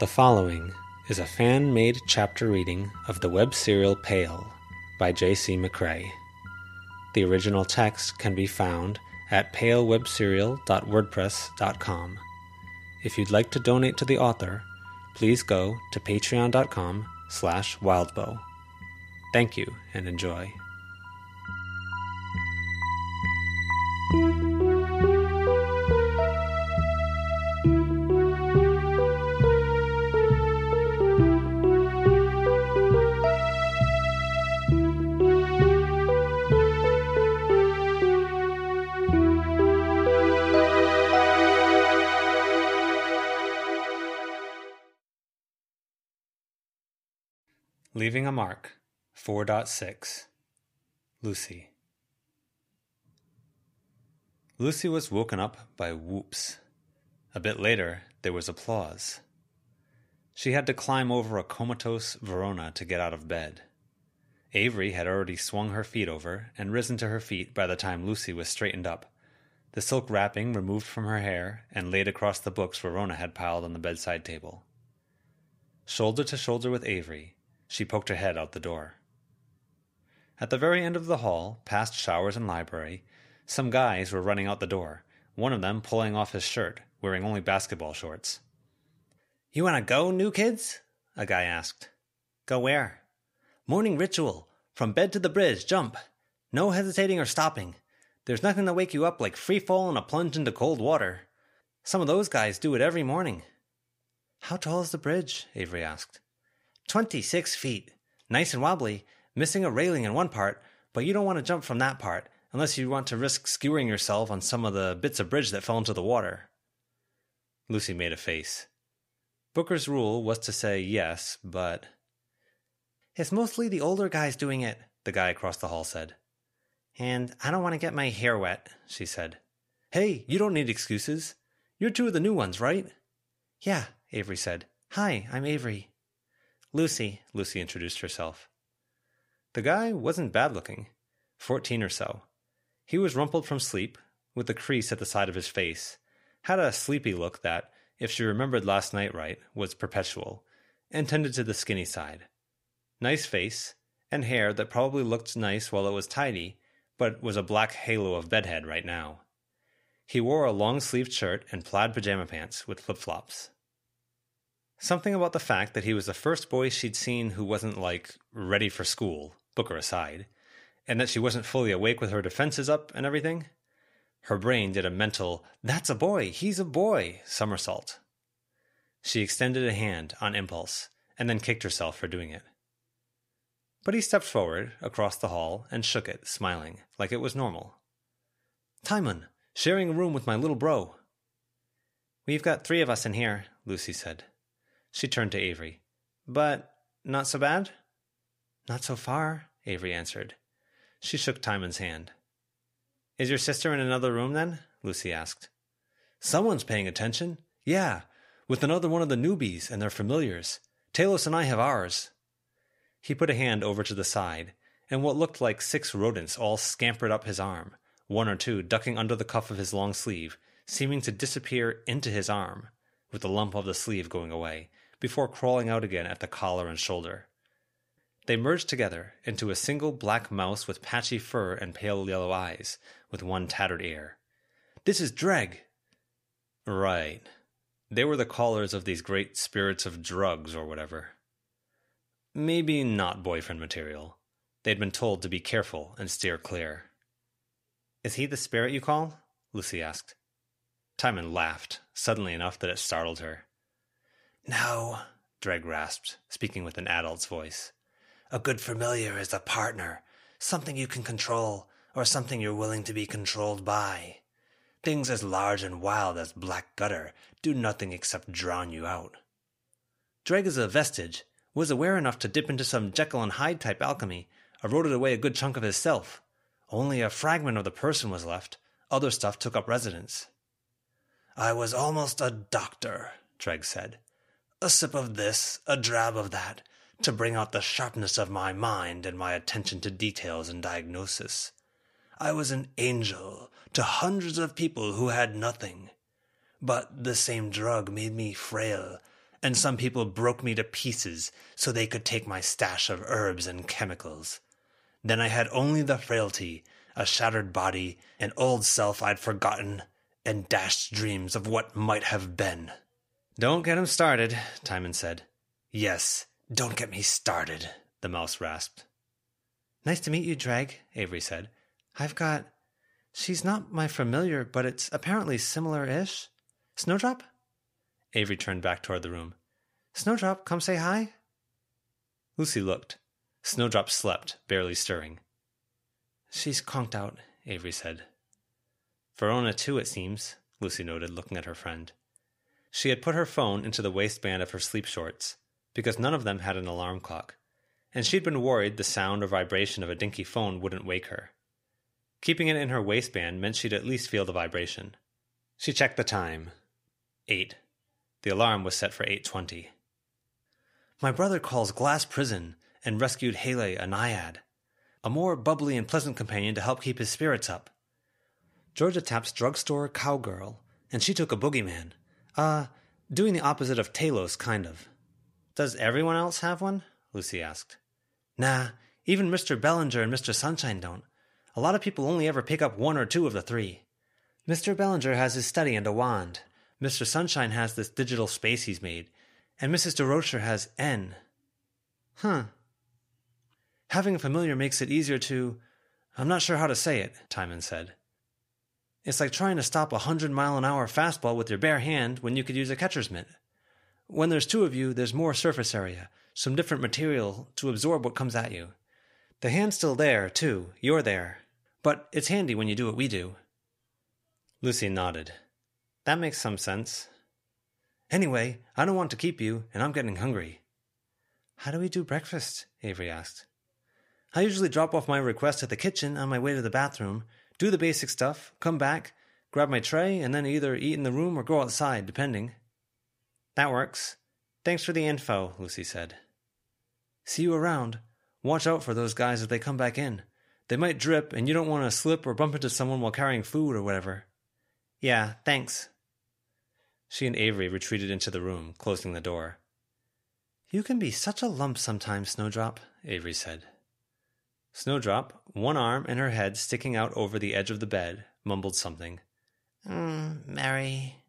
The following is a fan made chapter reading of the web serial Pale by J.C. McCrae. The original text can be found at palewebserial.wordpress.com. If you'd like to donate to the author, please go to patreon.com slash wildbow. Thank you and enjoy. Mark 4.6 Lucy Lucy was woken up by whoops. A bit later, there was applause. She had to climb over a comatose Verona to get out of bed. Avery had already swung her feet over and risen to her feet by the time Lucy was straightened up, the silk wrapping removed from her hair and laid across the books Verona had piled on the bedside table. Shoulder to shoulder with Avery, she poked her head out the door. At the very end of the hall, past showers and library, some guys were running out the door, one of them pulling off his shirt, wearing only basketball shorts. You want to go, new kids? A guy asked. Go where? Morning ritual. From bed to the bridge, jump. No hesitating or stopping. There's nothing to wake you up like free fall and a plunge into cold water. Some of those guys do it every morning. How tall is the bridge? Avery asked. 26 feet. Nice and wobbly, missing a railing in one part, but you don't want to jump from that part unless you want to risk skewering yourself on some of the bits of bridge that fell into the water. Lucy made a face. Booker's rule was to say yes, but. It's mostly the older guys doing it, the guy across the hall said. And I don't want to get my hair wet, she said. Hey, you don't need excuses. You're two of the new ones, right? Yeah, Avery said. Hi, I'm Avery. Lucy, Lucy introduced herself. The guy wasn't bad looking, fourteen or so. He was rumpled from sleep, with a crease at the side of his face, had a sleepy look that, if she remembered last night right, was perpetual, and tended to the skinny side. Nice face, and hair that probably looked nice while it was tidy, but was a black halo of bedhead right now. He wore a long sleeved shirt and plaid pajama pants with flip flops. Something about the fact that he was the first boy she'd seen who wasn't, like, ready for school, Booker aside, and that she wasn't fully awake with her defenses up and everything. Her brain did a mental, that's a boy, he's a boy, somersault. She extended a hand on impulse, and then kicked herself for doing it. But he stepped forward, across the hall, and shook it, smiling, like it was normal. Timon, sharing a room with my little bro. We've got three of us in here, Lucy said. She turned to Avery. But not so bad? Not so far, Avery answered. She shook Timon's hand. Is your sister in another room then? Lucy asked. Someone's paying attention. Yeah, with another one of the newbies and their familiars. Talos and I have ours. He put a hand over to the side, and what looked like six rodents all scampered up his arm, one or two ducking under the cuff of his long sleeve, seeming to disappear into his arm, with the lump of the sleeve going away, before crawling out again at the collar and shoulder. They merged together into a single black mouse with patchy fur and pale yellow eyes, with one tattered ear. This is Dreg. Right. They were the callers of these great spirits of drugs or whatever. Maybe not boyfriend material. They'd been told to be careful and steer clear. Is he the spirit you call? Lucy asked. Timon laughed, suddenly enough that it startled her. No, Dreg rasped, speaking with an adult's voice. A good familiar is a partner, something you can control, or something you're willing to be controlled by. Things as large and wild as Black Gutter do nothing except drown you out. Dreg is a vestige, was aware enough to dip into some Jekyll and Hyde type alchemy, eroded away a good chunk of his self. Only a fragment of the person was left, other stuff took up residence. I was almost a doctor, Dreg said. A sip of this, a drab of that, to bring out the sharpness of my mind and my attention to details and diagnosis. I was an angel to hundreds of people who had nothing. But the same drug made me frail, and some people broke me to pieces so they could take my stash of herbs and chemicals. Then I had only the frailty, a shattered body, an old self I'd forgotten, and dashed dreams of what might have been. Don't get him started, Timon said. Yes, don't get me started, the mouse rasped. Nice to meet you, Dreg, Avery said. I've got. She's not my familiar, but it's apparently similar ish. Snowdrop? Avery turned back toward the room. Snowdrop, come say hi. Lucy looked. Snowdrop slept, barely stirring. She's conked out, Avery said. Verona, too, it seems, Lucy noted, looking at her friend. She had put her phone into the waistband of her sleep shorts, because none of them had an alarm clock, and she'd been worried the sound or vibration of a dinky phone wouldn't wake her. Keeping it in her waistband meant she'd at least feel the vibration. She checked the time. Eight. The alarm was set for 8.20. My brother calls Glass Prison and rescued Hele, a naiad, a more bubbly and pleasant companion to help keep his spirits up. Georgia taps drugstore cowgirl, and she took a boogeyman. Uh, doing the opposite of Talos, kind of. Does everyone else have one? Lucy asked. Nah, even Mr. Bellinger and Mr. Sunshine don't. A lot of people only ever pick up one or two of the three. Mr. Bellinger has his study and a wand. Mr. Sunshine has this digital space he's made. And Mrs. Durocher has N. Huh. Having a familiar makes it easier to. I'm not sure how to say it, Timon said. It's like trying to stop a hundred mile an hour fastball with your bare hand when you could use a catcher's mitt. When there's two of you, there's more surface area, some different material to absorb what comes at you. The hand's still there, too. You're there. But it's handy when you do what we do. Lucy nodded. That makes some sense. Anyway, I don't want to keep you, and I'm getting hungry. How do we do breakfast? Avery asked. I usually drop off my request at the kitchen on my way to the bathroom, do the basic stuff, come back, grab my tray, and then either eat in the room or go outside, depending. That works. Thanks for the info, Lucy said. See you around. Watch out for those guys if they come back in. They might drip, and you don't want to slip or bump into someone while carrying food or whatever. Yeah, thanks. She and Avery retreated into the room, closing the door. You can be such a lump sometimes, Snowdrop, Avery said. Snowdrop, one arm and her head sticking out over the edge of the bed, mumbled something. Mm, Mary.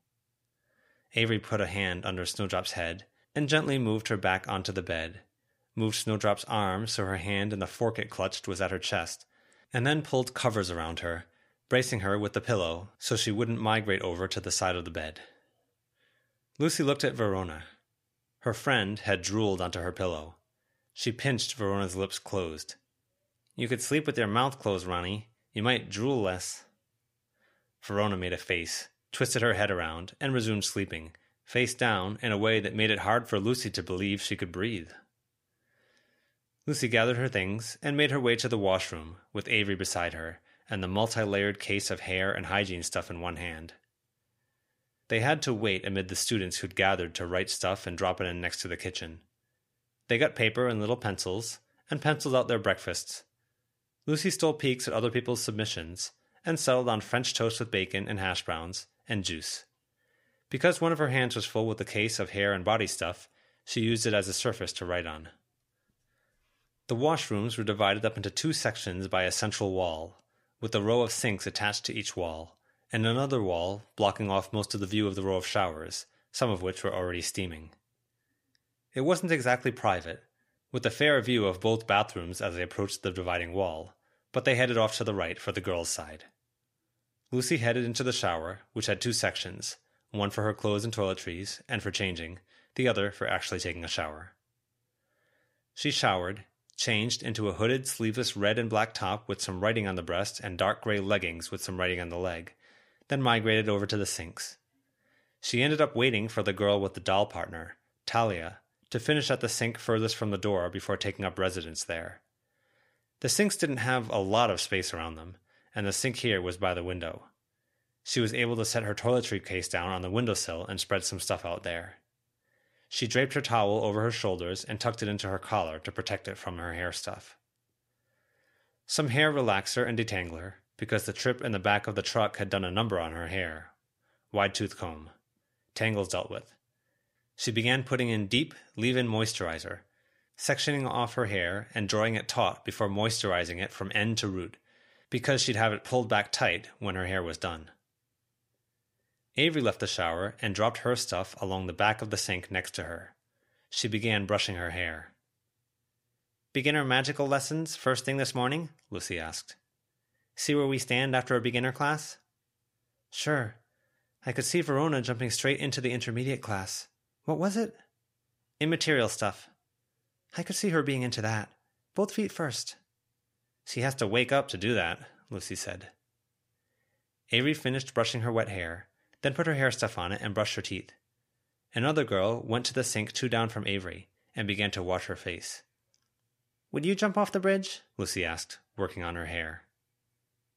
Avery put a hand under Snowdrop's head and gently moved her back onto the bed, moved Snowdrop's arm so her hand in the fork it clutched was at her chest, and then pulled covers around her, bracing her with the pillow so she wouldn't migrate over to the side of the bed. Lucy looked at Verona. Her friend had drooled onto her pillow. She pinched Verona's lips closed. You could sleep with your mouth closed, Ronnie. You might drool less. Verona made a face, twisted her head around, and resumed sleeping, face down in a way that made it hard for Lucy to believe she could breathe. Lucy gathered her things and made her way to the washroom, with Avery beside her, and the multi layered case of hair and hygiene stuff in one hand. They had to wait amid the students who'd gathered to write stuff and drop it in next to the kitchen. They got paper and little pencils, and penciled out their breakfasts, Lucy stole peeks at other people's submissions and settled on French toast with bacon and hash browns and juice. Because one of her hands was full with the case of hair and body stuff, she used it as a surface to write on. The washrooms were divided up into two sections by a central wall, with a row of sinks attached to each wall, and another wall blocking off most of the view of the row of showers, some of which were already steaming. It wasn't exactly private, with a fair view of both bathrooms as they approached the dividing wall, but they headed off to the right for the girls' side. Lucy headed into the shower, which had two sections one for her clothes and toiletries, and for changing, the other for actually taking a shower. She showered, changed into a hooded, sleeveless red and black top with some writing on the breast and dark gray leggings with some writing on the leg, then migrated over to the sinks. She ended up waiting for the girl with the doll partner, Talia, to finish at the sink furthest from the door before taking up residence there. The sinks didn't have a lot of space around them, and the sink here was by the window. She was able to set her toiletry case down on the windowsill and spread some stuff out there. She draped her towel over her shoulders and tucked it into her collar to protect it from her hair stuff. Some hair relaxer and detangler, because the trip in the back of the truck had done a number on her hair. Wide tooth comb. Tangles dealt with. She began putting in deep leave in moisturizer, sectioning off her hair and drawing it taut before moisturizing it from end to root, because she'd have it pulled back tight when her hair was done. Avery left the shower and dropped her stuff along the back of the sink next to her. She began brushing her hair. Beginner magical lessons first thing this morning? Lucy asked. See where we stand after a beginner class? Sure. I could see Verona jumping straight into the intermediate class. What was it? Immaterial stuff. I could see her being into that. Both feet first. She has to wake up to do that, Lucy said. Avery finished brushing her wet hair, then put her hair stuff on it and brushed her teeth. Another girl went to the sink two down from Avery and began to wash her face. Would you jump off the bridge? Lucy asked, working on her hair.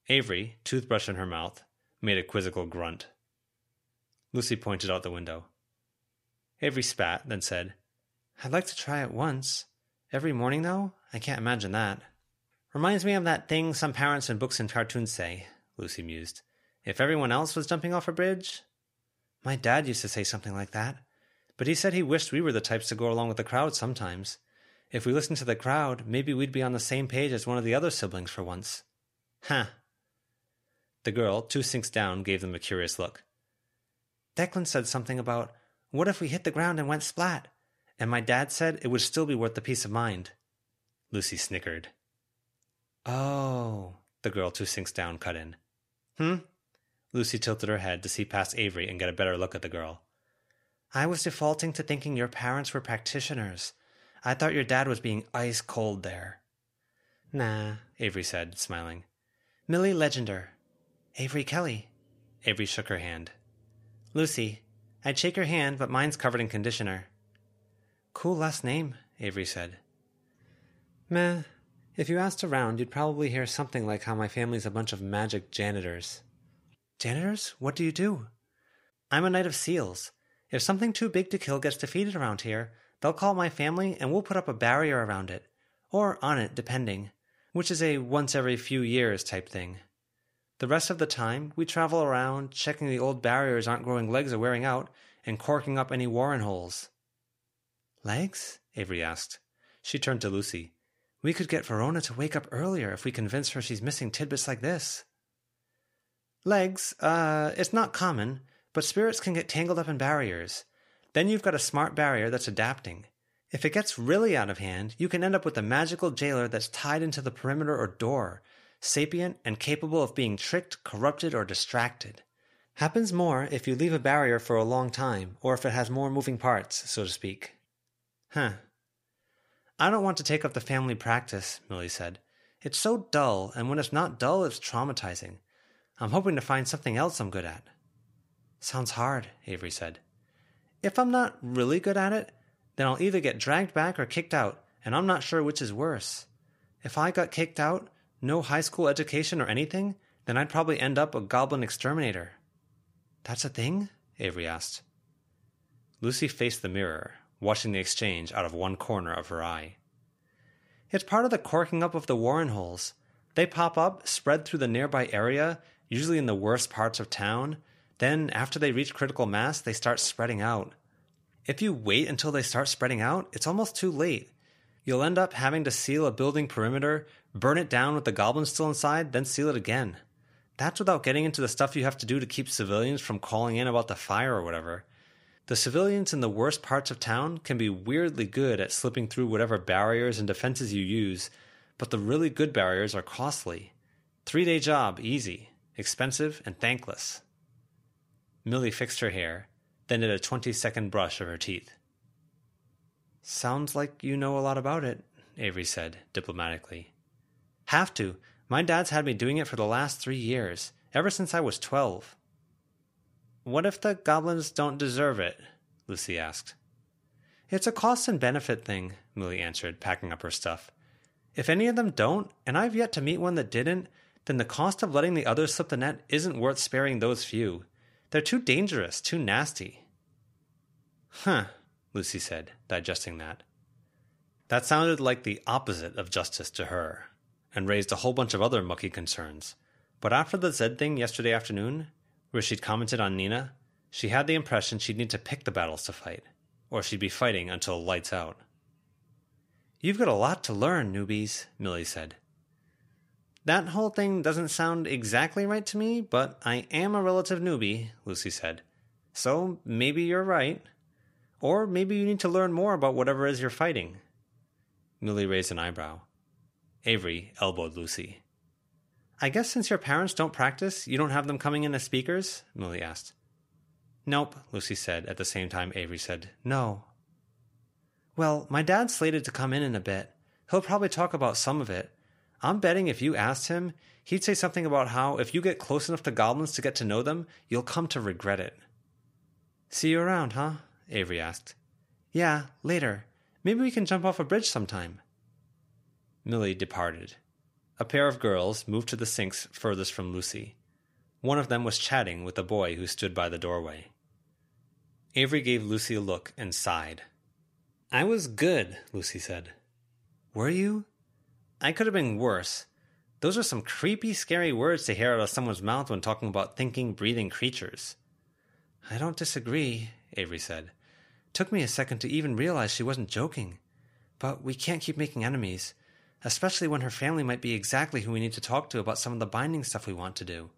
Avery, toothbrush in her mouth, made a quizzical grunt. Lucy pointed out the window. Avery spat, then said, I'd like to try it once. Every morning, though? I can't imagine that. Reminds me of that thing some parents in books and cartoons say, Lucy mused. If everyone else was jumping off a bridge? My dad used to say something like that, but he said he wished we were the types to go along with the crowd sometimes. If we listened to the crowd, maybe we'd be on the same page as one of the other siblings for once. Huh. The girl, two sinks down, gave them a curious look. Declan said something about, what if we hit the ground and went splat? And my dad said it would still be worth the peace of mind. Lucy snickered. Oh, the girl two sinks down cut in. Hmm? Lucy tilted her head to see past Avery and get a better look at the girl. I was defaulting to thinking your parents were practitioners. I thought your dad was being ice cold there. Nah, Avery said, smiling. Millie Legender. Avery Kelly. Avery shook her hand. Lucy, I'd shake your hand, but mine's covered in conditioner. Cool last name, Avery said. Meh. If you asked around, you'd probably hear something like how my family's a bunch of magic janitors. Janitors? What do you do? I'm a knight of seals. If something too big to kill gets defeated around here, They'll call my family and we'll put up a barrier around it, or on it, depending, which is a once every few years type thing. The rest of the time, we travel around checking the old barriers aren't growing legs or wearing out, and corking up any warren holes. Legs? Avery asked. She turned to Lucy. We could get Verona to wake up earlier if we convince her she's missing tidbits like this. Legs, uh, it's not common, but spirits can get tangled up in barriers. Then you've got a smart barrier that's adapting. If it gets really out of hand, you can end up with a magical jailer that's tied into the perimeter or door, sapient and capable of being tricked, corrupted, or distracted. Happens more if you leave a barrier for a long time, or if it has more moving parts, so to speak. Huh. I don't want to take up the family practice, Millie said. It's so dull, and when it's not dull, it's traumatizing. I'm hoping to find something else I'm good at. Sounds hard, Avery said. If I'm not really good at it, then I'll either get dragged back or kicked out, and I'm not sure which is worse. If I got kicked out, no high school education or anything, then I'd probably end up a goblin exterminator. That's a thing? Avery asked. Lucy faced the mirror, watching the exchange out of one corner of her eye. It's part of the corking up of the warren holes. They pop up, spread through the nearby area, usually in the worst parts of town, then, after they reach critical mass, they start spreading out. If you wait until they start spreading out, it's almost too late. You'll end up having to seal a building perimeter, burn it down with the goblins still inside, then seal it again. That's without getting into the stuff you have to do to keep civilians from calling in about the fire or whatever. The civilians in the worst parts of town can be weirdly good at slipping through whatever barriers and defenses you use, but the really good barriers are costly. Three day job, easy, expensive, and thankless. Millie fixed her hair, then did a 20 second brush of her teeth. Sounds like you know a lot about it, Avery said diplomatically. Have to. My dad's had me doing it for the last three years, ever since I was 12. What if the goblins don't deserve it? Lucy asked. It's a cost and benefit thing, Millie answered, packing up her stuff. If any of them don't, and I've yet to meet one that didn't, then the cost of letting the others slip the net isn't worth sparing those few. They're too dangerous, too nasty. Huh, Lucy said, digesting that. That sounded like the opposite of justice to her, and raised a whole bunch of other mucky concerns. But after the Zed thing yesterday afternoon, where she'd commented on Nina, she had the impression she'd need to pick the battles to fight, or she'd be fighting until lights out. You've got a lot to learn, newbies, Millie said. That whole thing doesn't sound exactly right to me, but I am a relative newbie, Lucy said. So maybe you're right. Or maybe you need to learn more about whatever it is you're fighting. Millie raised an eyebrow. Avery elbowed Lucy. I guess since your parents don't practice, you don't have them coming in as speakers? Millie asked. Nope, Lucy said, at the same time Avery said, No. Well, my dad's slated to come in in a bit. He'll probably talk about some of it. I'm betting if you asked him, he'd say something about how if you get close enough to goblins to get to know them, you'll come to regret it. See you around, huh? Avery asked. Yeah, later. Maybe we can jump off a bridge sometime. Millie departed. A pair of girls moved to the sinks furthest from Lucy. One of them was chatting with a boy who stood by the doorway. Avery gave Lucy a look and sighed. I was good, Lucy said. Were you? I could have been worse. Those are some creepy, scary words to hear out of someone's mouth when talking about thinking, breathing creatures. I don't disagree, Avery said. Took me a second to even realize she wasn't joking. But we can't keep making enemies, especially when her family might be exactly who we need to talk to about some of the binding stuff we want to do.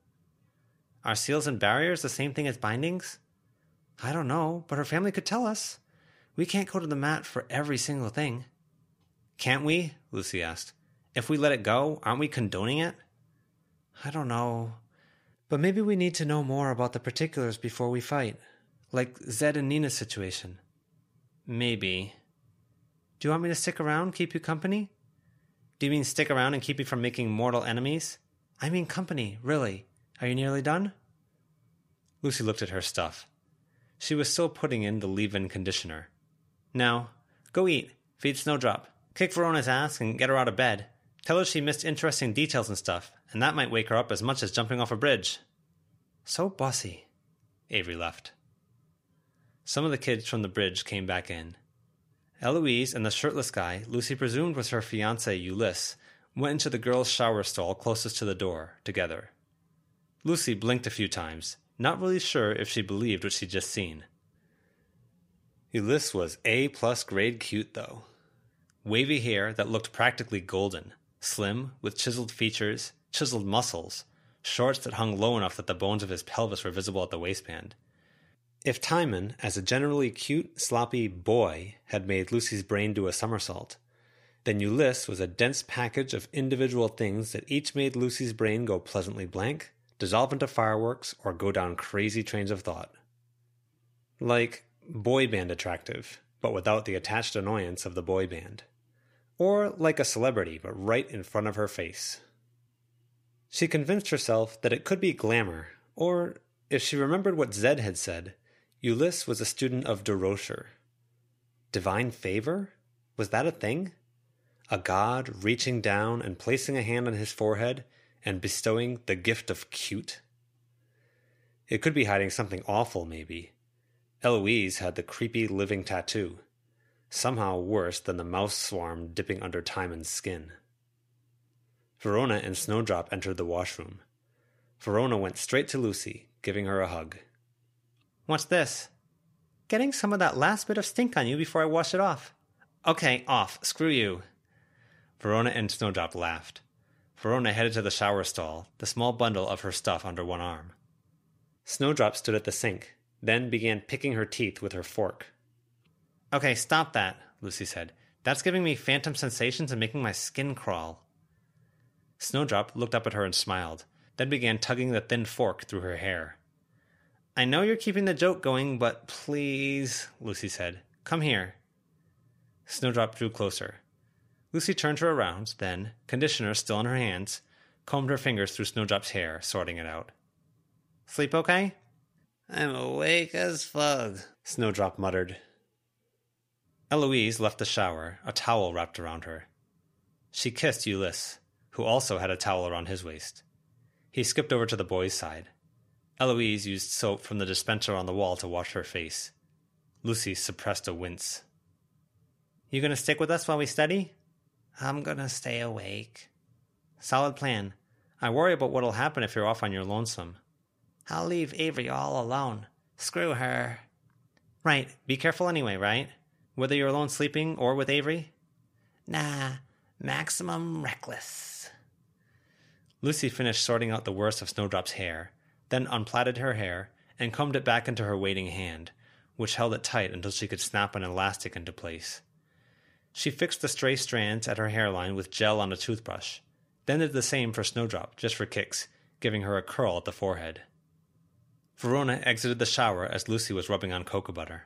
Are seals and barriers the same thing as bindings? I don't know, but her family could tell us. We can't go to the mat for every single thing. Can't we? Lucy asked. If we let it go, aren't we condoning it? I don't know. But maybe we need to know more about the particulars before we fight. Like Zed and Nina's situation. Maybe. Do you want me to stick around, keep you company? Do you mean stick around and keep you from making mortal enemies? I mean company, really. Are you nearly done? Lucy looked at her stuff. She was still putting in the leave in conditioner. Now, go eat, feed Snowdrop, kick Verona's ass, and get her out of bed. Tell her she missed interesting details and stuff, and that might wake her up as much as jumping off a bridge. So bossy. Avery left. Some of the kids from the bridge came back in. Eloise and the shirtless guy Lucy presumed was her fiance Ulysse went into the girls' shower stall closest to the door, together. Lucy blinked a few times, not really sure if she believed what she'd just seen. Ulysse was A plus grade cute, though. Wavy hair that looked practically golden, slim, with chiseled features, chiseled muscles, shorts that hung low enough that the bones of his pelvis were visible at the waistband, if Timon, as a generally cute, sloppy boy, had made Lucy's brain do a somersault, then Ulysse was a dense package of individual things that each made Lucy's brain go pleasantly blank, dissolve into fireworks, or go down crazy trains of thought. Like boy band attractive, but without the attached annoyance of the boy band. Or like a celebrity, but right in front of her face. She convinced herself that it could be glamour, or, if she remembered what Zed had said, Ulysse was a student of Durocher. Divine favor? Was that a thing? A god reaching down and placing a hand on his forehead and bestowing the gift of cute? It could be hiding something awful, maybe. Eloise had the creepy living tattoo, somehow worse than the mouse swarm dipping under Timon's skin. Verona and Snowdrop entered the washroom. Verona went straight to Lucy, giving her a hug. What's this? Getting some of that last bit of stink on you before I wash it off. Okay, off. Screw you. Verona and Snowdrop laughed. Verona headed to the shower stall, the small bundle of her stuff under one arm. Snowdrop stood at the sink, then began picking her teeth with her fork. Okay, stop that, Lucy said. That's giving me phantom sensations and making my skin crawl. Snowdrop looked up at her and smiled, then began tugging the thin fork through her hair. I know you're keeping the joke going, but please, Lucy said. Come here. Snowdrop drew closer. Lucy turned her around, then, conditioner still in her hands, combed her fingers through Snowdrop's hair, sorting it out. Sleep okay? I'm awake as fug, Snowdrop muttered. Eloise left the shower, a towel wrapped around her. She kissed Ulysse, who also had a towel around his waist. He skipped over to the boys' side. Eloise used soap from the dispenser on the wall to wash her face. Lucy suppressed a wince. You gonna stick with us while we study? I'm gonna stay awake. Solid plan. I worry about what'll happen if you're off on your lonesome. I'll leave Avery all alone. Screw her. Right. Be careful anyway, right? Whether you're alone sleeping or with Avery? Nah, maximum reckless. Lucy finished sorting out the worst of Snowdrop's hair, then unplaited her hair and combed it back into her waiting hand, which held it tight until she could snap an elastic into place. She fixed the stray strands at her hairline with gel on a toothbrush, then did the same for Snowdrop, just for kicks, giving her a curl at the forehead. Verona exited the shower as Lucy was rubbing on cocoa butter.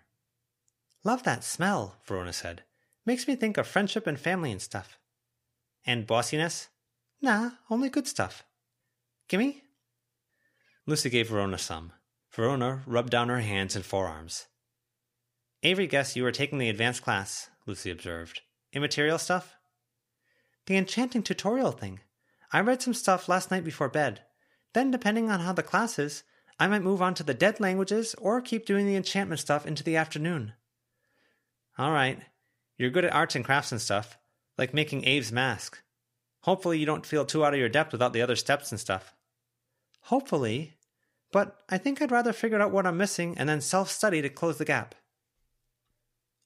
Love that smell, Verona said. Makes me think of friendship and family and stuff. And bossiness? Nah, only good stuff. Gimme? Lucy gave Verona some. Verona rubbed down her hands and forearms. Avery guessed you were taking the advanced class, Lucy observed. Immaterial stuff? The enchanting tutorial thing. I read some stuff last night before bed. Then, depending on how the class is, I might move on to the dead languages or keep doing the enchantment stuff into the afternoon. All right. You're good at arts and crafts and stuff, like making Abe's mask. Hopefully, you don't feel too out of your depth without the other steps and stuff. Hopefully. But I think I'd rather figure out what I'm missing and then self study to close the gap.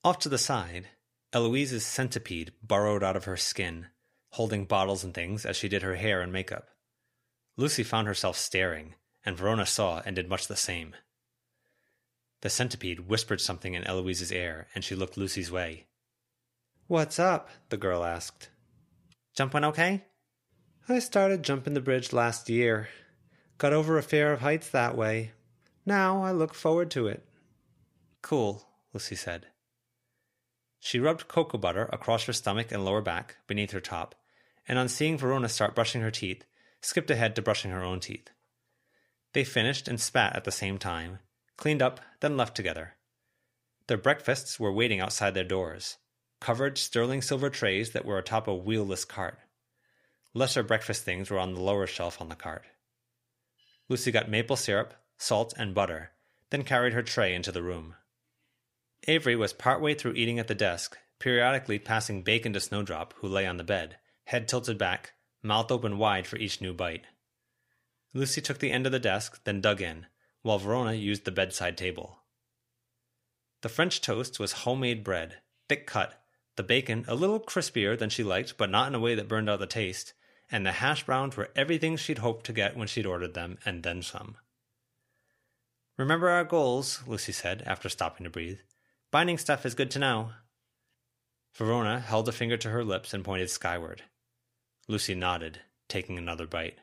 Off to the side, Eloise's centipede burrowed out of her skin, holding bottles and things as she did her hair and makeup. Lucy found herself staring, and Verona saw and did much the same. The centipede whispered something in Eloise's ear, and she looked Lucy's way. What's up? the girl asked. Jumping okay? I started jumping the bridge last year. Got over a fear of heights that way. Now I look forward to it. Cool, Lucy said. She rubbed cocoa butter across her stomach and lower back, beneath her top, and on seeing Verona start brushing her teeth, skipped ahead to brushing her own teeth. They finished and spat at the same time, cleaned up, then left together. Their breakfasts were waiting outside their doors, covered sterling silver trays that were atop a wheelless cart. Lesser breakfast things were on the lower shelf on the cart. Lucy got maple syrup, salt, and butter, then carried her tray into the room. Avery was partway through eating at the desk, periodically passing bacon to Snowdrop, who lay on the bed, head tilted back, mouth open wide for each new bite. Lucy took the end of the desk, then dug in, while Verona used the bedside table. The French toast was homemade bread, thick cut, the bacon a little crispier than she liked, but not in a way that burned out the taste, and the hash browns were everything she'd hoped to get when she'd ordered them, and then some. Remember our goals, Lucy said, after stopping to breathe. Binding stuff is good to know. Verona held a finger to her lips and pointed skyward. Lucy nodded, taking another bite.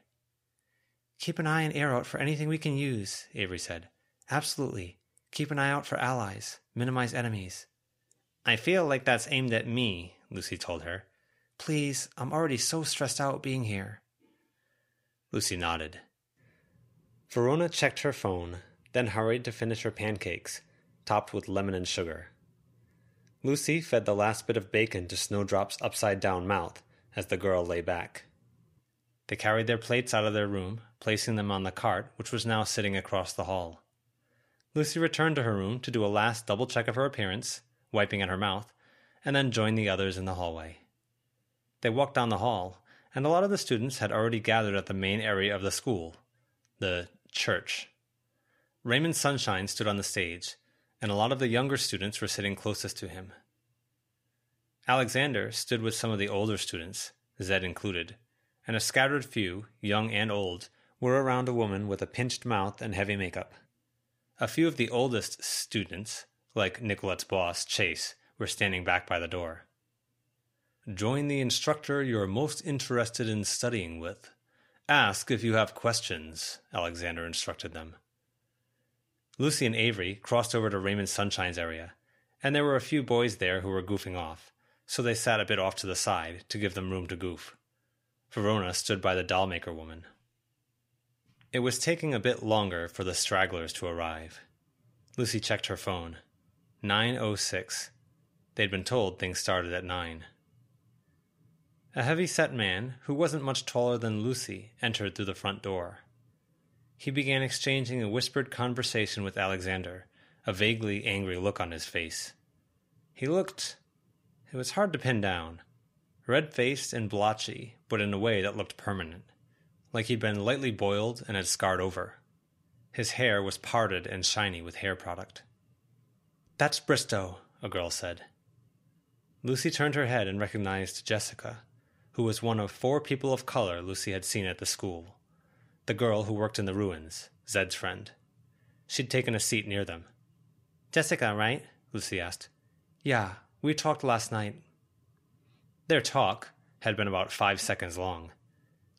Keep an eye and ear out for anything we can use, Avery said. Absolutely. Keep an eye out for allies. Minimize enemies. I feel like that's aimed at me, Lucy told her. Please, I'm already so stressed out being here. Lucy nodded. Verona checked her phone, then hurried to finish her pancakes, topped with lemon and sugar. Lucy fed the last bit of bacon to Snowdrop's upside down mouth as the girl lay back. They carried their plates out of their room, placing them on the cart, which was now sitting across the hall. Lucy returned to her room to do a last double check of her appearance, wiping at her mouth, and then joined the others in the hallway. They walked down the hall, and a lot of the students had already gathered at the main area of the school, the church. Raymond Sunshine stood on the stage, and a lot of the younger students were sitting closest to him. Alexander stood with some of the older students, Zed included, and a scattered few, young and old, were around a woman with a pinched mouth and heavy makeup. A few of the oldest students, like Nicolette's boss, Chase, were standing back by the door. Join the instructor you're most interested in studying with. Ask if you have questions, Alexander instructed them. Lucy and Avery crossed over to Raymond Sunshine's area, and there were a few boys there who were goofing off, so they sat a bit off to the side to give them room to goof. Verona stood by the dollmaker woman. It was taking a bit longer for the stragglers to arrive. Lucy checked her phone. 9.06. They'd been told things started at 9. A heavy set man, who wasn't much taller than Lucy, entered through the front door. He began exchanging a whispered conversation with Alexander, a vaguely angry look on his face. He looked. It was hard to pin down. Red faced and blotchy, but in a way that looked permanent, like he'd been lightly boiled and had scarred over. His hair was parted and shiny with hair product. That's Bristow, a girl said. Lucy turned her head and recognized Jessica, who was one of four people of color Lucy had seen at the school. The girl who worked in the ruins, Zed's friend. She'd taken a seat near them. Jessica, right? Lucy asked. Yeah, we talked last night. Their talk had been about five seconds long.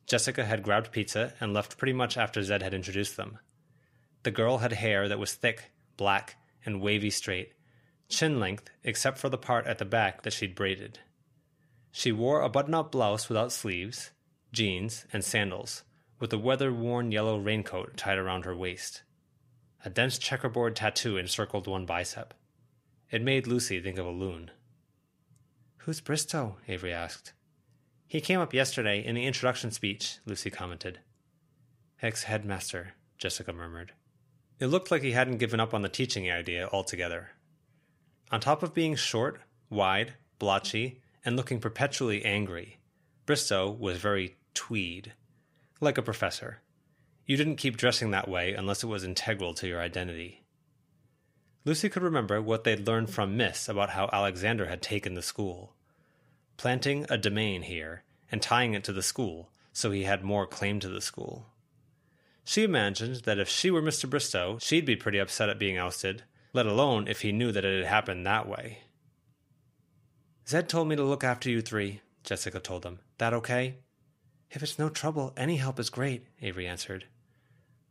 Jessica had grabbed pizza and left pretty much after Zed had introduced them. The girl had hair that was thick, black, and wavy straight, chin length except for the part at the back that she'd braided. She wore a button up blouse without sleeves, jeans, and sandals, with a weather worn yellow raincoat tied around her waist. A dense checkerboard tattoo encircled one bicep. It made Lucy think of a loon. Who's Bristow? Avery asked. He came up yesterday in the introduction speech, Lucy commented. Ex headmaster, Jessica murmured. It looked like he hadn't given up on the teaching idea altogether. On top of being short, wide, blotchy, and looking perpetually angry, Bristow was very tweed, like a professor. You didn't keep dressing that way unless it was integral to your identity. Lucy could remember what they'd learned from Miss about how Alexander had taken the school. Planting a domain here and tying it to the school so he had more claim to the school. She imagined that if she were Mr. Bristow, she'd be pretty upset at being ousted, let alone if he knew that it had happened that way. Zed told me to look after you three, Jessica told them. That okay? If it's no trouble, any help is great, Avery answered.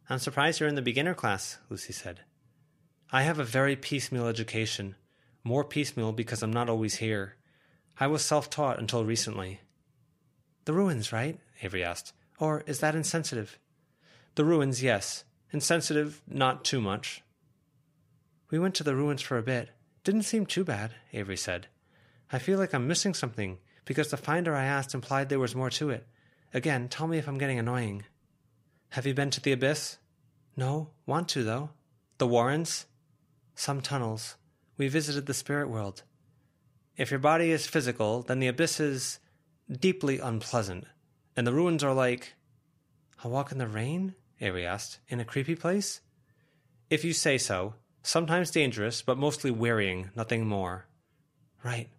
I'm surprised you're in the beginner class, Lucy said. I have a very piecemeal education, more piecemeal because I'm not always here. I was self taught until recently. The ruins, right? Avery asked. Or is that insensitive? The ruins, yes. Insensitive, not too much. We went to the ruins for a bit. Didn't seem too bad, Avery said. I feel like I'm missing something because the finder I asked implied there was more to it. Again, tell me if I'm getting annoying. Have you been to the abyss? No, want to, though. The Warrens? Some tunnels. We visited the spirit world. If your body is physical, then the abyss is deeply unpleasant, and the ruins are like. A walk in the rain? Avery asked. In a creepy place? If you say so. Sometimes dangerous, but mostly wearying, nothing more. Right.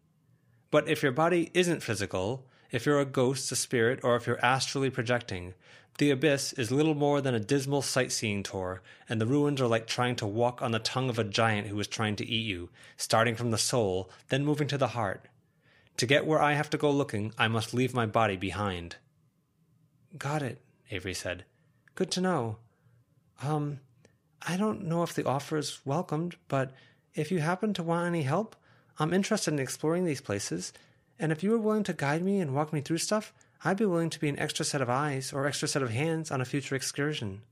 But if your body isn't physical, if you're a ghost, a spirit, or if you're astrally projecting, the abyss is little more than a dismal sightseeing tour, and the ruins are like trying to walk on the tongue of a giant who is trying to eat you, starting from the soul, then moving to the heart. To get where I have to go looking, I must leave my body behind. Got it, Avery said. Good to know. Um, I don't know if the offer is welcomed, but if you happen to want any help, I'm interested in exploring these places, and if you were willing to guide me and walk me through stuff, I'd be willing to be an extra set of eyes or extra set of hands on a future excursion.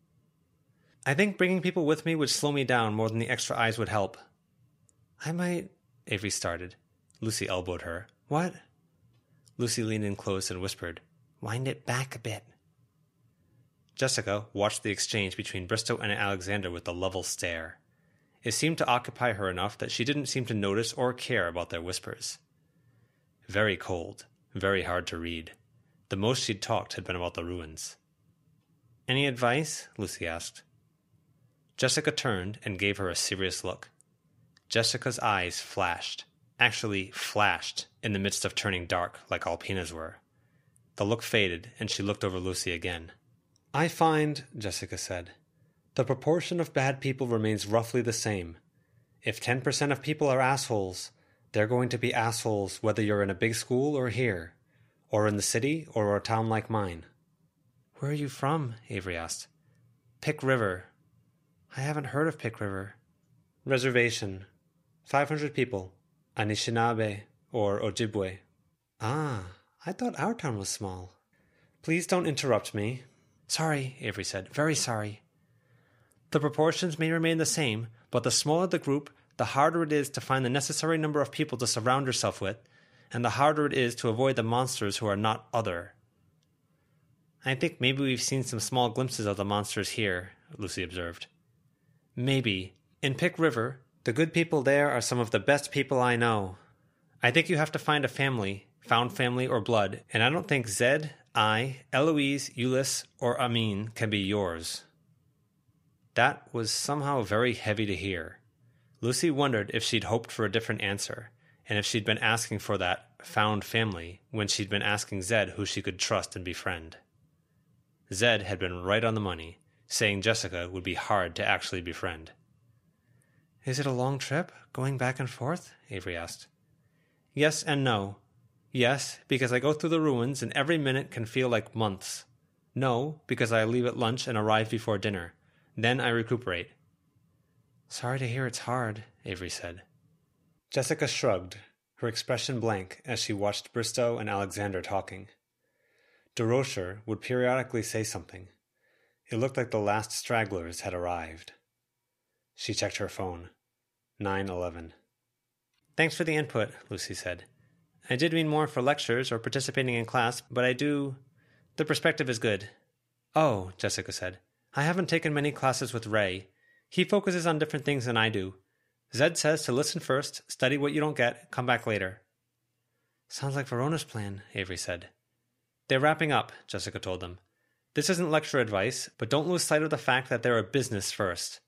I think bringing people with me would slow me down more than the extra eyes would help. I might. Avery started. Lucy elbowed her. What? Lucy leaned in close and whispered, Wind it back a bit. Jessica watched the exchange between Bristow and Alexander with a level stare. It seemed to occupy her enough that she didn't seem to notice or care about their whispers. Very cold, very hard to read. The most she'd talked had been about the ruins. Any advice? Lucy asked. Jessica turned and gave her a serious look. Jessica's eyes flashed, actually flashed, in the midst of turning dark like Alpeana's were. The look faded, and she looked over Lucy again. I find, Jessica said, the proportion of bad people remains roughly the same. If 10% of people are assholes, they're going to be assholes whether you're in a big school or here or in the city, or a town like mine. Where are you from? Avery asked. Pic River. I haven't heard of Pic River. Reservation. 500 people. Anishinaabe, or Ojibwe. Ah, I thought our town was small. Please don't interrupt me. Sorry, Avery said. Very sorry. The proportions may remain the same, but the smaller the group, the harder it is to find the necessary number of people to surround yourself with, and the harder it is to avoid the monsters who are not other. I think maybe we've seen some small glimpses of the monsters here, Lucy observed. Maybe. In Pic River, the good people there are some of the best people I know. I think you have to find a family, found family or blood, and I don't think Zed, I, Eloise, Ulysse, or Amin can be yours. That was somehow very heavy to hear. Lucy wondered if she'd hoped for a different answer, and if she'd been asking for that found family when she'd been asking Zed who she could trust and befriend. Zed had been right on the money, saying Jessica would be hard to actually befriend. Is it a long trip, going back and forth? Avery asked. Yes and no. Yes, because I go through the ruins and every minute can feel like months. No, because I leave at lunch and arrive before dinner. Then I recuperate. Sorry to hear it's hard, Avery said. Jessica shrugged, her expression blank as she watched Bristow and Alexander talking. Durocher would periodically say something. It looked like the last stragglers had arrived. She checked her phone. 911. Thanks for the input, Lucy said. I did mean more for lectures or participating in class, but I do. The perspective is good. Oh, Jessica said. I haven't taken many classes with Ray. He focuses on different things than I do. Zed says to listen first, study what you don't get, come back later. Sounds like Verona's plan, Avery said. They're wrapping up, Jessica told them. This isn't lecture advice, but don't lose sight of the fact that they're a business first.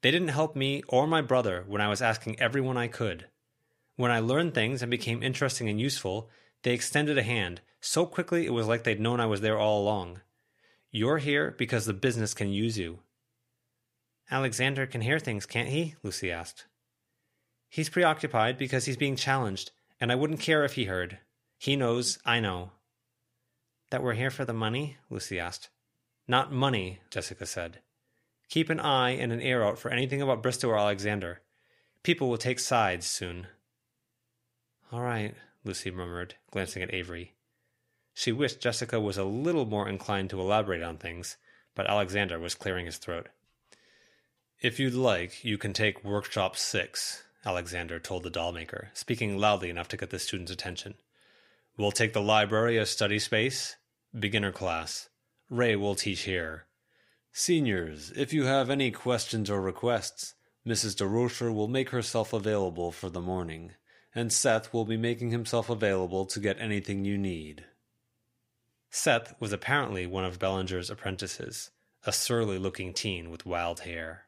They didn't help me or my brother when I was asking everyone I could. When I learned things and became interesting and useful, they extended a hand so quickly it was like they'd known I was there all along. You're here because the business can use you. Alexander can hear things, can't he? Lucy asked. He's preoccupied because he's being challenged, and I wouldn't care if he heard. He knows, I know. That we're here for the money? Lucy asked. Not money, Jessica said. Keep an eye and an ear out for anything about Bristow or Alexander. People will take sides soon. All right, Lucy murmured, glancing at Avery. She wished Jessica was a little more inclined to elaborate on things, but Alexander was clearing his throat. If you'd like, you can take Workshop 6, Alexander told the dollmaker, speaking loudly enough to get the student's attention. We'll take the library as study space. Beginner class. Ray will teach here. Seniors, if you have any questions or requests, Mrs. Durocher will make herself available for the morning, and Seth will be making himself available to get anything you need. Seth was apparently one of Bellinger's apprentices, a surly looking teen with wild hair.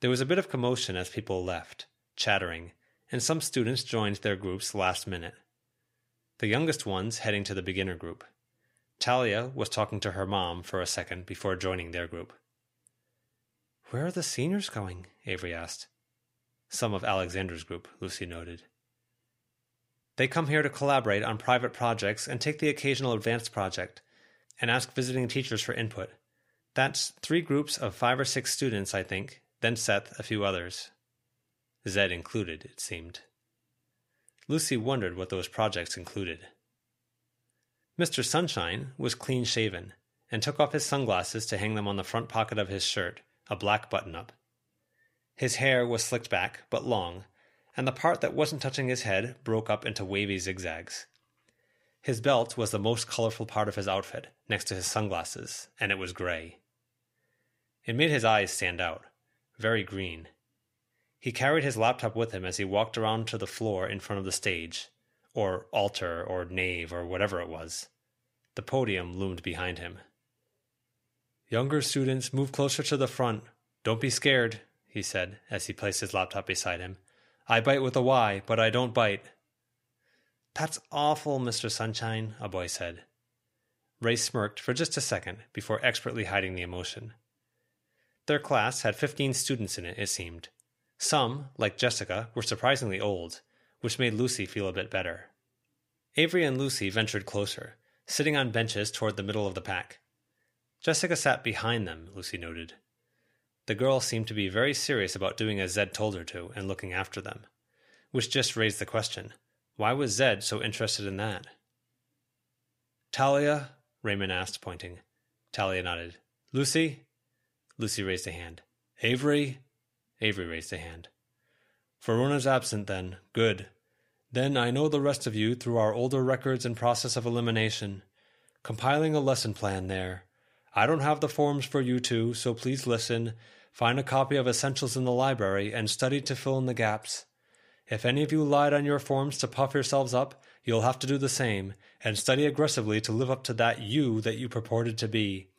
There was a bit of commotion as people left, chattering, and some students joined their groups last minute. The youngest ones heading to the beginner group. Talia was talking to her mom for a second before joining their group. Where are the seniors going? Avery asked. Some of Alexander's group, Lucy noted. They come here to collaborate on private projects and take the occasional advanced project, and ask visiting teachers for input. That's three groups of five or six students, I think, then Seth, a few others. Zed included, it seemed. Lucy wondered what those projects included. Mr. Sunshine was clean shaven and took off his sunglasses to hang them on the front pocket of his shirt, a black button up. His hair was slicked back, but long, and the part that wasn't touching his head broke up into wavy zigzags. His belt was the most colorful part of his outfit, next to his sunglasses, and it was gray. It made his eyes stand out, very green. He carried his laptop with him as he walked around to the floor in front of the stage, or altar, or nave, or whatever it was. The podium loomed behind him. Younger students, move closer to the front. Don't be scared, he said as he placed his laptop beside him. I bite with a Y, but I don't bite. That's awful, Mr. Sunshine, a boy said. Ray smirked for just a second before expertly hiding the emotion. Their class had fifteen students in it, it seemed. Some, like Jessica, were surprisingly old, which made Lucy feel a bit better. Avery and Lucy ventured closer, sitting on benches toward the middle of the pack. Jessica sat behind them, Lucy noted. The girl seemed to be very serious about doing as Zed told her to and looking after them, which just raised the question why was Zed so interested in that? Talia? Raymond asked, pointing. Talia nodded. Lucy? Lucy raised a hand. Avery? Avery raised a hand. Verona's absent, then. Good. Then I know the rest of you through our older records and process of elimination. Compiling a lesson plan there. I don't have the forms for you two, so please listen, find a copy of Essentials in the library, and study to fill in the gaps. If any of you lied on your forms to puff yourselves up, you'll have to do the same, and study aggressively to live up to that you that you purported to be.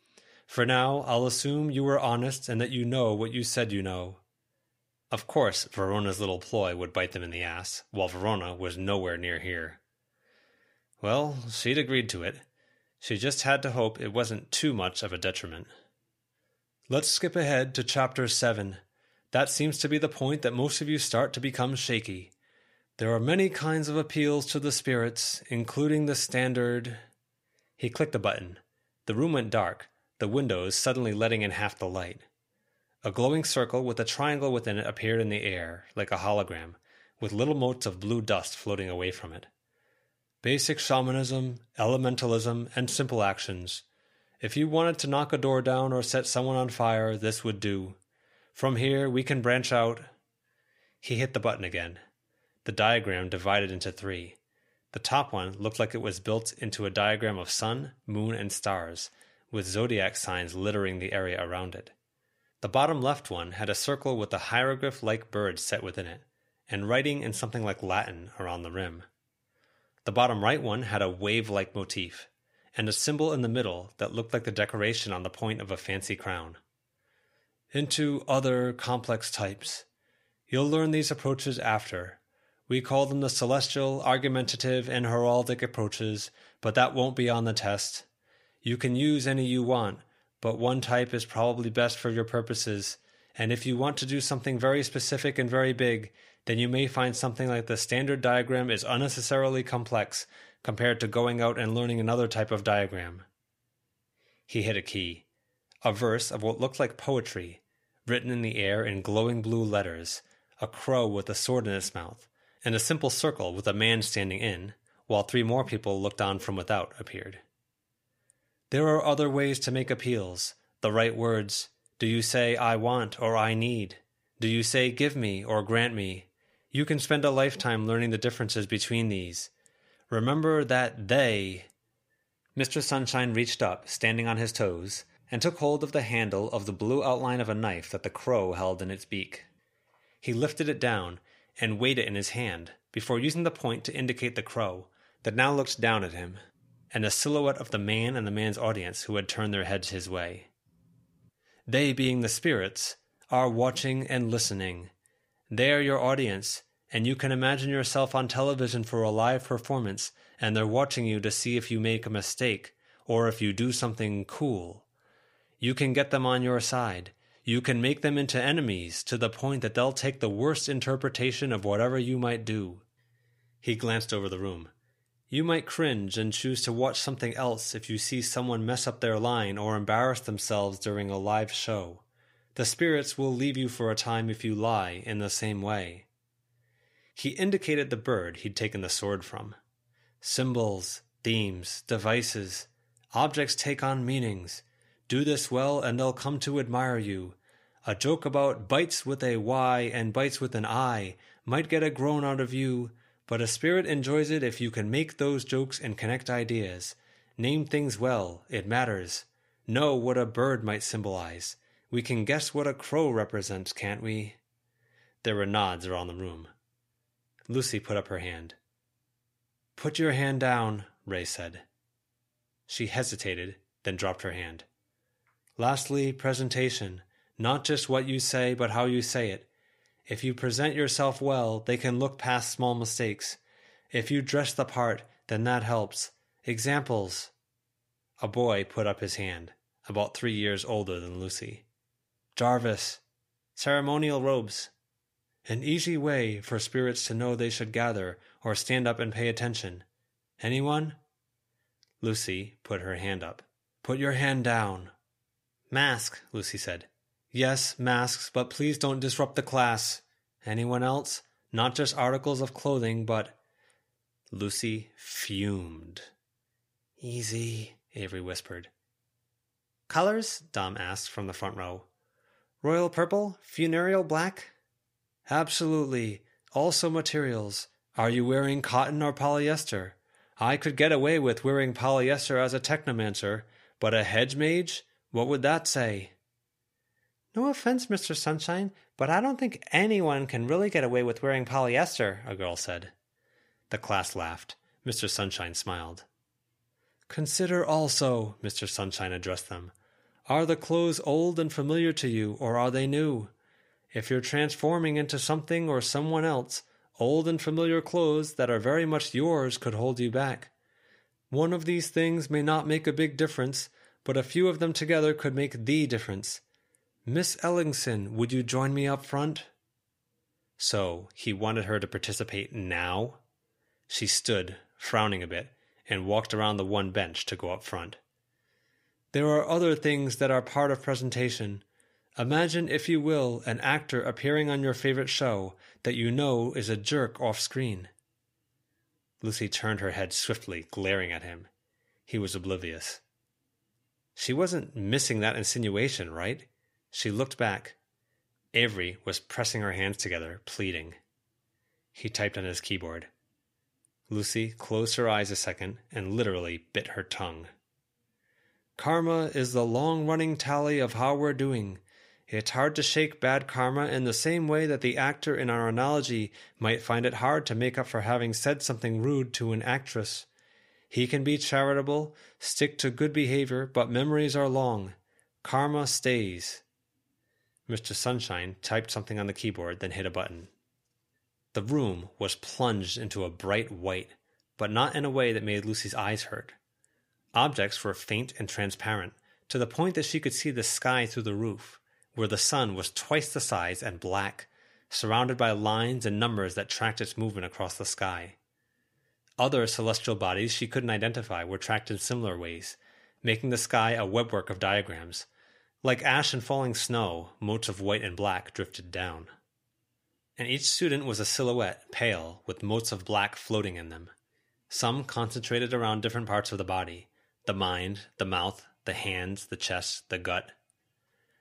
For now, I'll assume you were honest and that you know what you said you know. Of course, Verona's little ploy would bite them in the ass, while Verona was nowhere near here. Well, she'd agreed to it. She just had to hope it wasn't too much of a detriment. Let's skip ahead to chapter 7. That seems to be the point that most of you start to become shaky. There are many kinds of appeals to the spirits, including the standard. He clicked a button. The room went dark, the windows suddenly letting in half the light. A glowing circle with a triangle within it appeared in the air, like a hologram, with little motes of blue dust floating away from it. Basic shamanism, elementalism, and simple actions. If you wanted to knock a door down or set someone on fire, this would do. From here, we can branch out. He hit the button again. The diagram divided into three. The top one looked like it was built into a diagram of sun, moon, and stars, with zodiac signs littering the area around it. The bottom left one had a circle with a hieroglyph like bird set within it, and writing in something like Latin around the rim. The bottom right one had a wave like motif, and a symbol in the middle that looked like the decoration on the point of a fancy crown. Into other complex types. You'll learn these approaches after. We call them the celestial, argumentative, and heraldic approaches, but that won't be on the test. You can use any you want, but one type is probably best for your purposes. And if you want to do something very specific and very big, then you may find something like the standard diagram is unnecessarily complex compared to going out and learning another type of diagram. He hit a key. A verse of what looked like poetry, written in the air in glowing blue letters, a crow with a sword in its mouth, and a simple circle with a man standing in, while three more people looked on from without appeared. There are other ways to make appeals. The right words. Do you say, I want or I need? Do you say, give me or grant me? You can spend a lifetime learning the differences between these. Remember that they. Mr. Sunshine reached up, standing on his toes, and took hold of the handle of the blue outline of a knife that the crow held in its beak. He lifted it down and weighed it in his hand before using the point to indicate the crow, that now looked down at him and the silhouette of the man and the man's audience who had turned their heads his way. They, being the spirits, are watching and listening. They are your audience, and you can imagine yourself on television for a live performance, and they're watching you to see if you make a mistake or if you do something cool. You can get them on your side. You can make them into enemies to the point that they'll take the worst interpretation of whatever you might do. He glanced over the room. You might cringe and choose to watch something else if you see someone mess up their line or embarrass themselves during a live show. The spirits will leave you for a time if you lie in the same way. He indicated the bird he'd taken the sword from. Symbols, themes, devices, objects take on meanings. Do this well and they'll come to admire you. A joke about bites with a Y and bites with an I might get a groan out of you but a spirit enjoys it if you can make those jokes and connect ideas. Name things well, it matters. Know what a bird might symbolize. We can guess what a crow represents, can't we? There were nods around the room. Lucy put up her hand. Put your hand down, Ray said. She hesitated, then dropped her hand. Lastly, presentation. Not just what you say, but how you say it. If you present yourself well, they can look past small mistakes. If you dress the part, then that helps. Examples. A boy put up his hand, about three years older than Lucy. Jarvis. Ceremonial robes. An easy way for spirits to know they should gather or stand up and pay attention. Anyone? Lucy put her hand up. Put your hand down. Mask, Lucy said. Yes, masks, but please don't disrupt the class. Anyone else? Not just articles of clothing, but. Lucy fumed. Easy, Avery whispered. Colors? Dom asked from the front row. Royal purple? Funereal black? Absolutely. Also materials. Are you wearing cotton or polyester? I could get away with wearing polyester as a technomancer, but a hedge mage? What would that say? No offense, Mr. Sunshine, but I don't think anyone can really get away with wearing polyester, a girl said. The class laughed. Mr. Sunshine smiled. Consider also, Mr. Sunshine addressed them, are the clothes old and familiar to you, or are they new? If you're transforming into something or someone else, old and familiar clothes that are very much yours could hold you back. One of these things may not make a big difference, but a few of them together could make the difference. Miss Ellingson, would you join me up front? So he wanted her to participate now? She stood, frowning a bit, and walked around the one bench to go up front. There are other things that are part of presentation. Imagine, if you will, an actor appearing on your favorite show that you know is a jerk off screen. Lucy turned her head swiftly, glaring at him. He was oblivious. She wasn't missing that insinuation, right? She looked back. Avery was pressing her hands together, pleading. He typed on his keyboard. Lucy closed her eyes a second and literally bit her tongue. Karma is the long running tally of how we're doing. It's hard to shake bad karma in the same way that the actor in our analogy might find it hard to make up for having said something rude to an actress. He can be charitable, stick to good behavior, but memories are long. Karma stays. Mr. Sunshine typed something on the keyboard, then hit a button. The room was plunged into a bright white, but not in a way that made Lucy's eyes hurt. Objects were faint and transparent, to the point that she could see the sky through the roof, where the sun was twice the size and black, surrounded by lines and numbers that tracked its movement across the sky. Other celestial bodies she couldn't identify were tracked in similar ways, making the sky a webwork of diagrams. Like ash and falling snow, motes of white and black drifted down. And each student was a silhouette, pale, with motes of black floating in them. Some concentrated around different parts of the body, the mind, the mouth, the hands, the chest, the gut.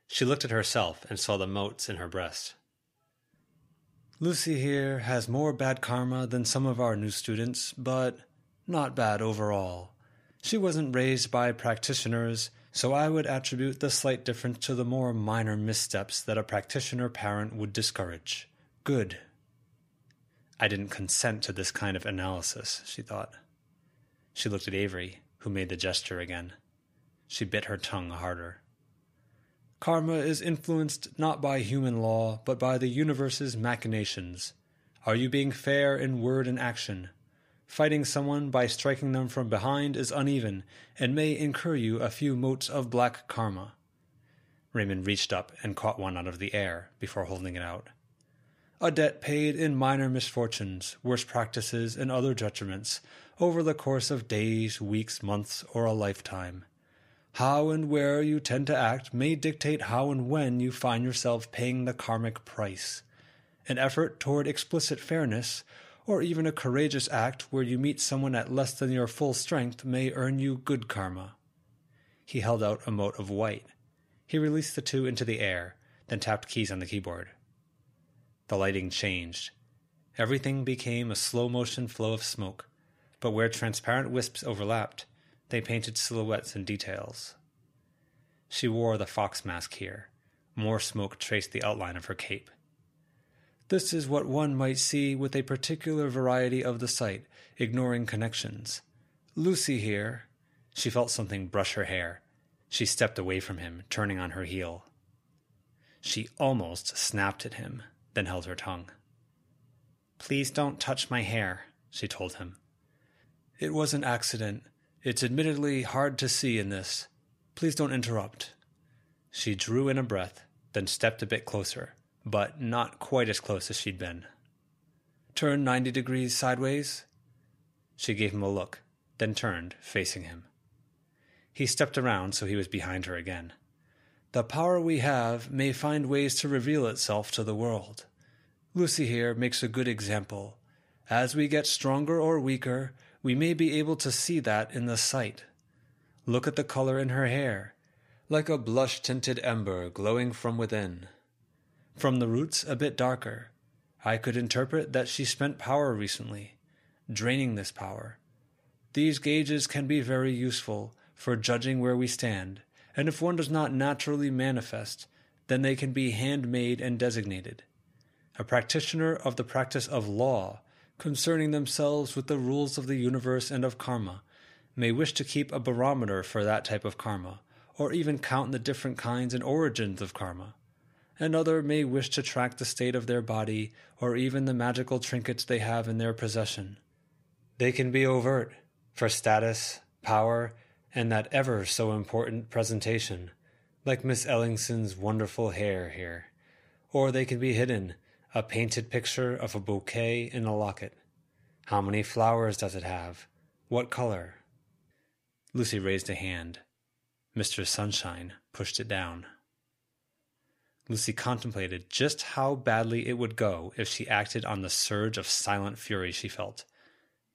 She looked at herself and saw the motes in her breast. Lucy here has more bad karma than some of our new students, but not bad overall. She wasn't raised by practitioners, so I would attribute the slight difference to the more minor missteps that a practitioner parent would discourage. Good. I didn't consent to this kind of analysis, she thought. She looked at Avery who made the gesture again. She bit her tongue harder. Karma is influenced not by human law, but by the universe's machinations. Are you being fair in word and action? Fighting someone by striking them from behind is uneven and may incur you a few motes of black karma. Raymond reached up and caught one out of the air before holding it out. A debt paid in minor misfortunes, worse practices, and other detriments over the course of days, weeks, months, or a lifetime. How and where you tend to act may dictate how and when you find yourself paying the karmic price. An effort toward explicit fairness, or even a courageous act where you meet someone at less than your full strength, may earn you good karma. He held out a mote of white. He released the two into the air, then tapped keys on the keyboard. The lighting changed. Everything became a slow motion flow of smoke but where transparent wisps overlapped, they painted silhouettes and details. She wore the fox mask here. More smoke traced the outline of her cape. This is what one might see with a particular variety of the sight, ignoring connections. Lucy here. She felt something brush her hair. She stepped away from him, turning on her heel. She almost snapped at him, then held her tongue. Please don't touch my hair, she told him. It was an accident. It's admittedly hard to see in this. Please don't interrupt. She drew in a breath, then stepped a bit closer, but not quite as close as she'd been. Turn 90 degrees sideways. She gave him a look, then turned, facing him. He stepped around so he was behind her again. The power we have may find ways to reveal itself to the world. Lucy here makes a good example. As we get stronger or weaker, we may be able to see that in the sight. Look at the color in her hair, like a blush tinted ember glowing from within. From the roots, a bit darker. I could interpret that she spent power recently, draining this power. These gauges can be very useful for judging where we stand, and if one does not naturally manifest, then they can be handmade and designated. A practitioner of the practice of law, concerning themselves with the rules of the universe and of karma, may wish to keep a barometer for that type of karma, or even count the different kinds and origins of karma. Another may wish to track the state of their body, or even the magical trinkets they have in their possession. They can be overt, for status, power, and that ever so important presentation, like Miss Ellingson's wonderful hair here. Or they can be hidden, a painted picture of a bouquet in a locket. How many flowers does it have? What color? Lucy raised a hand. Mr. Sunshine pushed it down. Lucy contemplated just how badly it would go if she acted on the surge of silent fury she felt.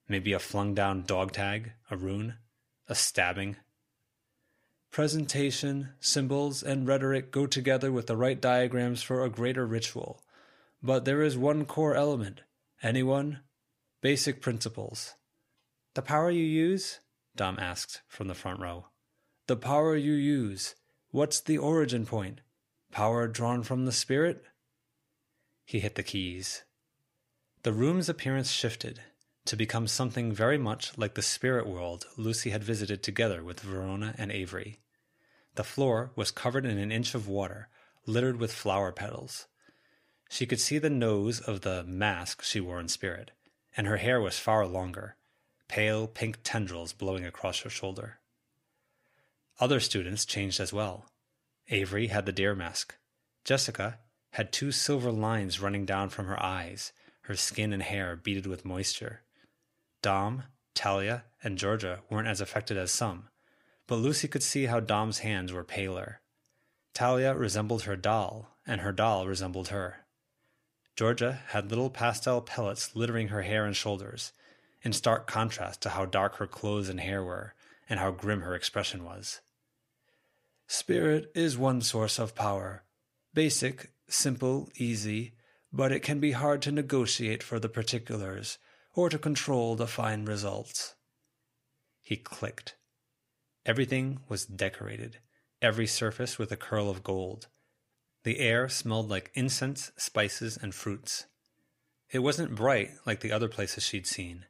Maybe a flung down dog tag, a rune, a stabbing. Presentation, symbols, and rhetoric go together with the right diagrams for a greater ritual. But there is one core element. Anyone? Basic principles. The power you use? Dom asked from the front row. The power you use. What's the origin point? Power drawn from the spirit? He hit the keys. The room's appearance shifted to become something very much like the spirit world Lucy had visited together with Verona and Avery. The floor was covered in an inch of water, littered with flower petals. She could see the nose of the mask she wore in spirit, and her hair was far longer, pale pink tendrils blowing across her shoulder. Other students changed as well. Avery had the deer mask. Jessica had two silver lines running down from her eyes, her skin and hair beaded with moisture. Dom, Talia, and Georgia weren't as affected as some, but Lucy could see how Dom's hands were paler. Talia resembled her doll, and her doll resembled her. Georgia had little pastel pellets littering her hair and shoulders, in stark contrast to how dark her clothes and hair were, and how grim her expression was. Spirit is one source of power. Basic, simple, easy, but it can be hard to negotiate for the particulars, or to control the fine results. He clicked. Everything was decorated, every surface with a curl of gold. The air smelled like incense, spices, and fruits. It wasn't bright like the other places she'd seen,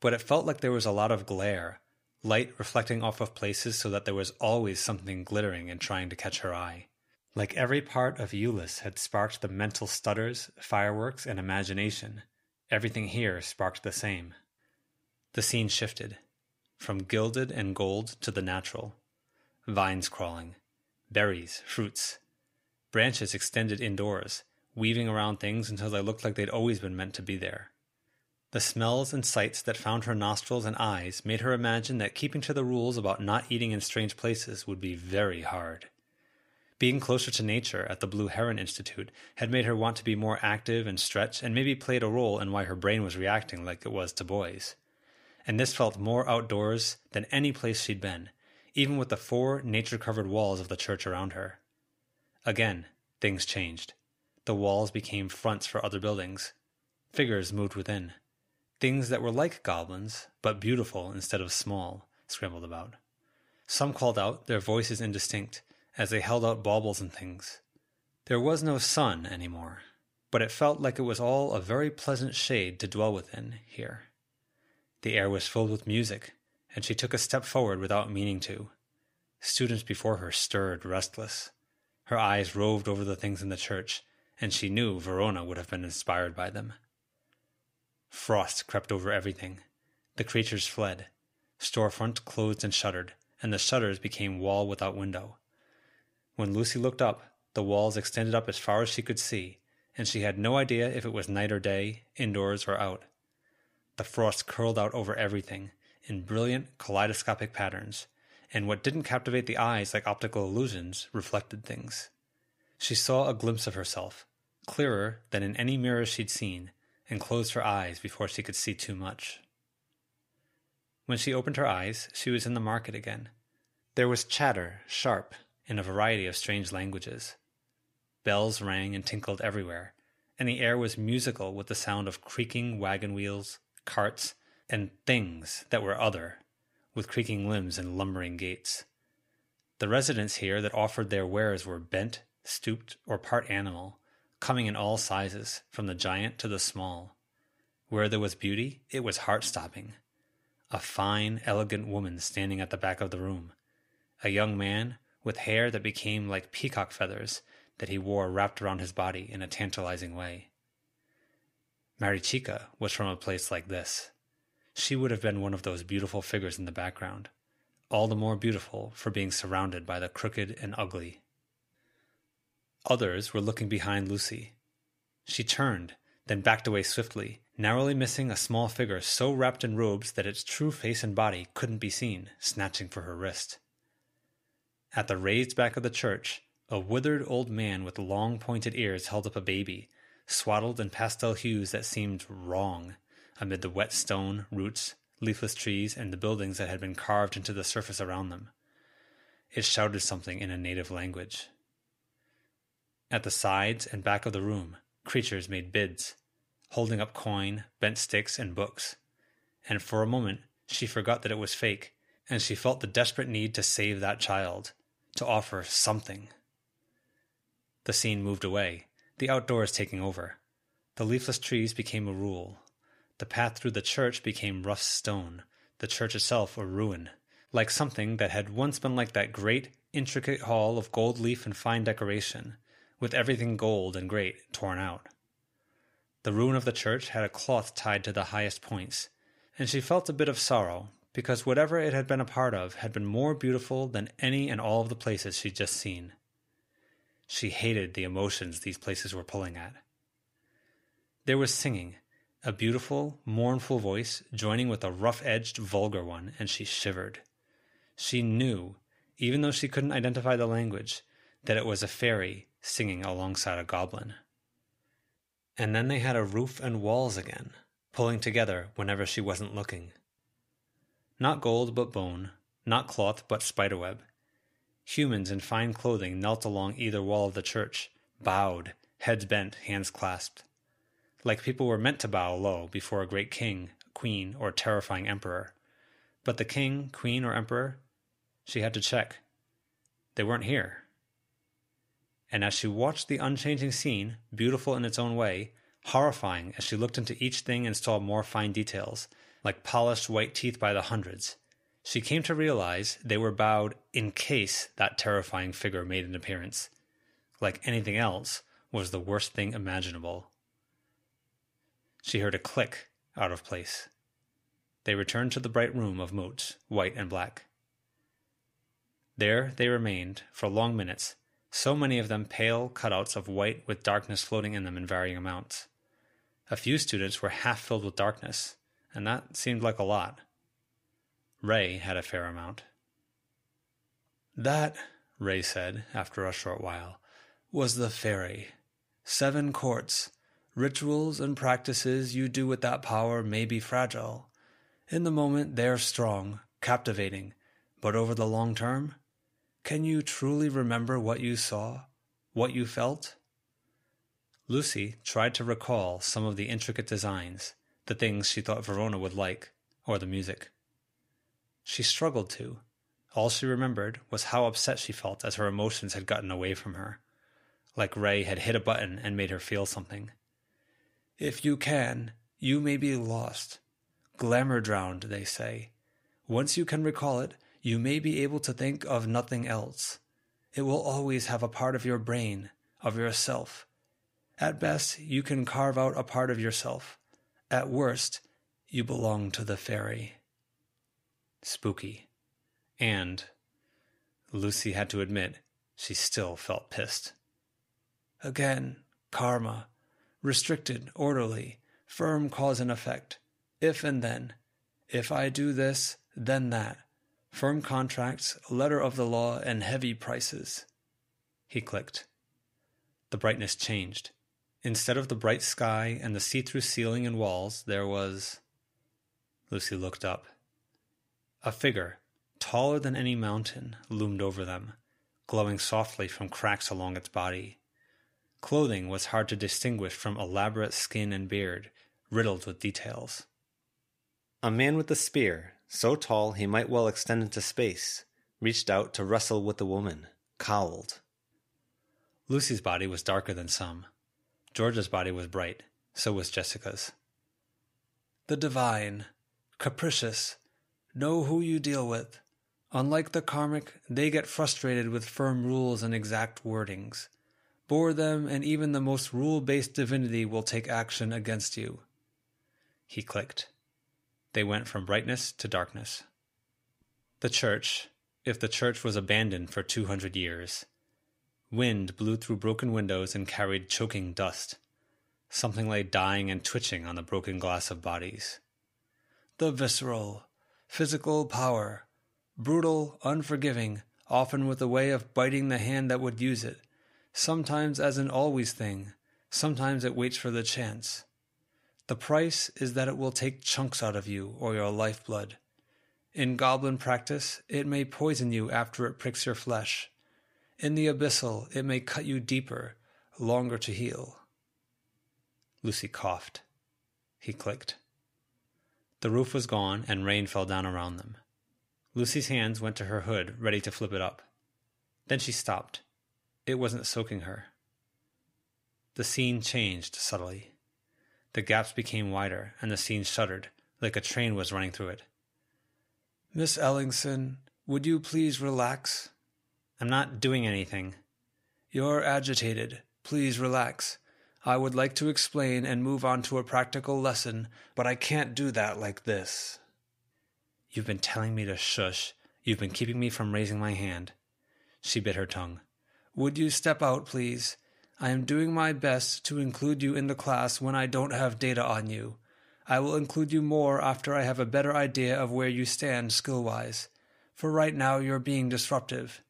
but it felt like there was a lot of glare, light reflecting off of places so that there was always something glittering and trying to catch her eye. Like every part of Ulysse had sparked the mental stutters, fireworks, and imagination, Everything here sparked the same. The scene shifted from gilded and gold to the natural. Vines crawling, berries, fruits. Branches extended indoors, weaving around things until they looked like they'd always been meant to be there. The smells and sights that found her nostrils and eyes made her imagine that keeping to the rules about not eating in strange places would be very hard. Being closer to nature at the Blue Heron Institute had made her want to be more active and stretch, and maybe played a role in why her brain was reacting like it was to boys. And this felt more outdoors than any place she'd been, even with the four nature covered walls of the church around her. Again, things changed. The walls became fronts for other buildings. Figures moved within. Things that were like goblins, but beautiful instead of small, scrambled about. Some called out, their voices indistinct, as they held out baubles and things. There was no sun any more, but it felt like it was all a very pleasant shade to dwell within here. The air was filled with music, and she took a step forward without meaning to. Students before her stirred, restless. Her eyes roved over the things in the church, and she knew Verona would have been inspired by them. Frost crept over everything. The creatures fled. Storefront closed and shuttered, and the shutters became wall without window. When Lucy looked up, the walls extended up as far as she could see, and she had no idea if it was night or day, indoors or out. The frost curled out over everything in brilliant kaleidoscopic patterns, and what didn't captivate the eyes like optical illusions reflected things. She saw a glimpse of herself, clearer than in any mirror she'd seen, and closed her eyes before she could see too much. When she opened her eyes, she was in the market again. There was chatter, sharp, in a variety of strange languages. Bells rang and tinkled everywhere, and the air was musical with the sound of creaking wagon wheels, carts, and things that were other, with creaking limbs and lumbering gaits. The residents here that offered their wares were bent, stooped, or part animal, coming in all sizes, from the giant to the small. Where there was beauty, it was heart stopping. A fine, elegant woman standing at the back of the room. A young man with hair that became like peacock feathers that he wore wrapped around his body in a tantalizing way. Maricica was from a place like this. She would have been one of those beautiful figures in the background, all the more beautiful for being surrounded by the crooked and ugly. Others were looking behind Lucy. She turned, then backed away swiftly, narrowly missing a small figure so wrapped in robes that its true face and body couldn't be seen, snatching for her wrist. At the raised back of the church, a withered old man with long pointed ears held up a baby, swaddled in pastel hues that seemed wrong amid the wet stone, roots, leafless trees, and the buildings that had been carved into the surface around them. It shouted something in a native language. At the sides and back of the room, creatures made bids, holding up coin, bent sticks, and books. And for a moment, she forgot that it was fake, and she felt the desperate need to save that child, to offer something. The scene moved away, the outdoors taking over. The leafless trees became a rule. The path through the church became rough stone, the church itself a ruin, like something that had once been like that great, intricate hall of gold leaf and fine decoration, with everything gold and great torn out. The ruin of the church had a cloth tied to the highest points, and she felt a bit of sorrow because whatever it had been a part of had been more beautiful than any and all of the places she'd just seen. She hated the emotions these places were pulling at. There was singing, a beautiful, mournful voice joining with a rough edged, vulgar one, and she shivered. She knew, even though she couldn't identify the language, that it was a fairy singing alongside a goblin. And then they had a roof and walls again, pulling together whenever she wasn't looking. Not gold but bone, not cloth but spiderweb. Humans in fine clothing knelt along either wall of the church, bowed, heads bent, hands clasped. Like people were meant to bow low before a great king, queen, or terrifying emperor. But the king, queen, or emperor, she had to check. They weren't here and as she watched the unchanging scene, beautiful in its own way, horrifying as she looked into each thing and saw more fine details, like polished white teeth by the hundreds, she came to realize they were bowed in case that terrifying figure made an appearance. Like anything else, was the worst thing imaginable. She heard a click out of place. They returned to the bright room of motes, white and black. There they remained for long minutes, so many of them pale cutouts of white with darkness floating in them in varying amounts. A few students were half filled with darkness, and that seemed like a lot. Ray had a fair amount. That, Ray said, after a short while, was the fairy. Seven courts. Rituals and practices you do with that power may be fragile. In the moment, they're strong, captivating, but over the long term, can you truly remember what you saw, what you felt? Lucy tried to recall some of the intricate designs, the things she thought Verona would like, or the music. She struggled to. All she remembered was how upset she felt as her emotions had gotten away from her, like Ray had hit a button and made her feel something. If you can, you may be lost. Glamour drowned, they say. Once you can recall it, you may be able to think of nothing else. It will always have a part of your brain, of yourself. At best, you can carve out a part of yourself. At worst, you belong to the fairy. Spooky. And, Lucy had to admit, she still felt pissed. Again, karma. Restricted, orderly, firm cause and effect. If and then. If I do this, then that firm contracts, letter of the law, and heavy prices. He clicked. The brightness changed. Instead of the bright sky and the see through ceiling and walls, there was. Lucy looked up. A figure, taller than any mountain, loomed over them, glowing softly from cracks along its body. Clothing was hard to distinguish from elaborate skin and beard, riddled with details. A man with a spear so tall he might well extend into space, reached out to wrestle with the woman, cowled. Lucy's body was darker than some. George's body was bright, so was Jessica's. The divine, capricious, know who you deal with. Unlike the karmic, they get frustrated with firm rules and exact wordings. Bore them, and even the most rule based divinity will take action against you. He clicked. They went from brightness to darkness. The church, if the church was abandoned for 200 years, wind blew through broken windows and carried choking dust. Something lay dying and twitching on the broken glass of bodies. The visceral, physical power, brutal, unforgiving, often with a way of biting the hand that would use it, sometimes as an always thing, sometimes it waits for the chance. The price is that it will take chunks out of you or your lifeblood. In goblin practice, it may poison you after it pricks your flesh. In the abyssal, it may cut you deeper, longer to heal. Lucy coughed. He clicked. The roof was gone and rain fell down around them. Lucy's hands went to her hood, ready to flip it up. Then she stopped. It wasn't soaking her. The scene changed subtly. The gaps became wider, and the scene shuddered, like a train was running through it. Miss Ellingson, would you please relax? I'm not doing anything. You're agitated. Please relax. I would like to explain and move on to a practical lesson, but I can't do that like this. You've been telling me to shush. You've been keeping me from raising my hand. She bit her tongue. Would you step out, please? I am doing my best to include you in the class when I don't have data on you. I will include you more after I have a better idea of where you stand skill wise. For right now, you're being disruptive.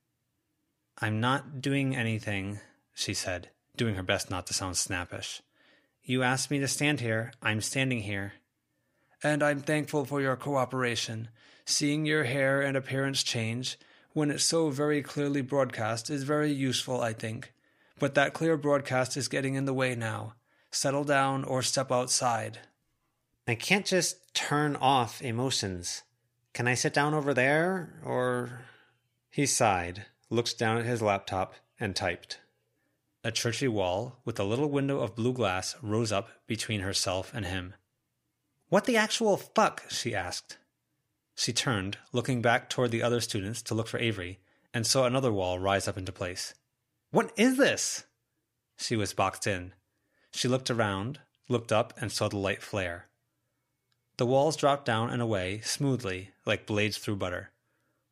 I'm not doing anything, she said, doing her best not to sound snappish. You asked me to stand here. I'm standing here. And I'm thankful for your cooperation. Seeing your hair and appearance change, when it's so very clearly broadcast, is very useful, I think. But that clear broadcast is getting in the way now. Settle down or step outside. I can't just turn off emotions. Can I sit down over there, or. He sighed, looked down at his laptop, and typed. A churchy wall with a little window of blue glass rose up between herself and him. What the actual fuck? she asked. She turned, looking back toward the other students to look for Avery, and saw another wall rise up into place. What is this? She was boxed in. She looked around, looked up, and saw the light flare. The walls dropped down and away smoothly, like blades through butter.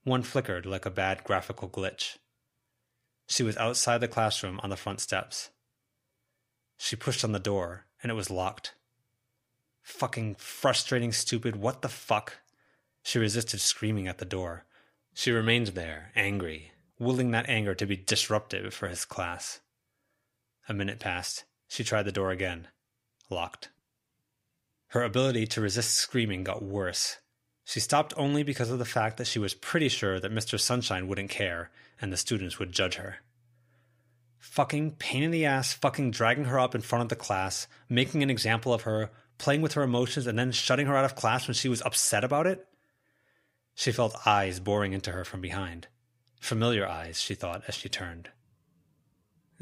One flickered like a bad graphical glitch. She was outside the classroom on the front steps. She pushed on the door, and it was locked. Fucking frustrating, stupid, what the fuck? She resisted screaming at the door. She remained there, angry, willing that anger to be disruptive for his class. A minute passed. She tried the door again. Locked. Her ability to resist screaming got worse. She stopped only because of the fact that she was pretty sure that Mr. Sunshine wouldn't care and the students would judge her. Fucking pain in the ass, fucking dragging her up in front of the class, making an example of her, playing with her emotions, and then shutting her out of class when she was upset about it? She felt eyes boring into her from behind. Familiar eyes, she thought as she turned.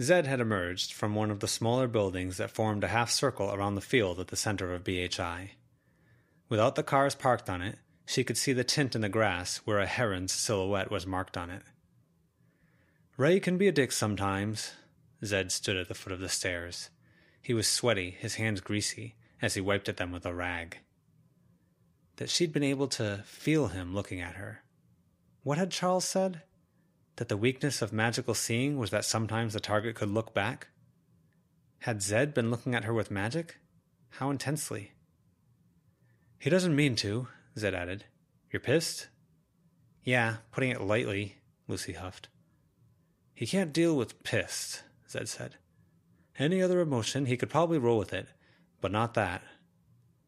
Zed had emerged from one of the smaller buildings that formed a half circle around the field at the center of BHI. Without the cars parked on it, she could see the tint in the grass where a heron's silhouette was marked on it. Ray can be a dick sometimes. Zed stood at the foot of the stairs. He was sweaty, his hands greasy, as he wiped at them with a rag. That she'd been able to feel him looking at her. What had Charles said? that the weakness of magical seeing was that sometimes the target could look back? Had Zed been looking at her with magic? How intensely? He doesn't mean to, Zed added. You're pissed? Yeah, putting it lightly, Lucy huffed. He can't deal with pissed, Zed said. Any other emotion, he could probably roll with it, but not that.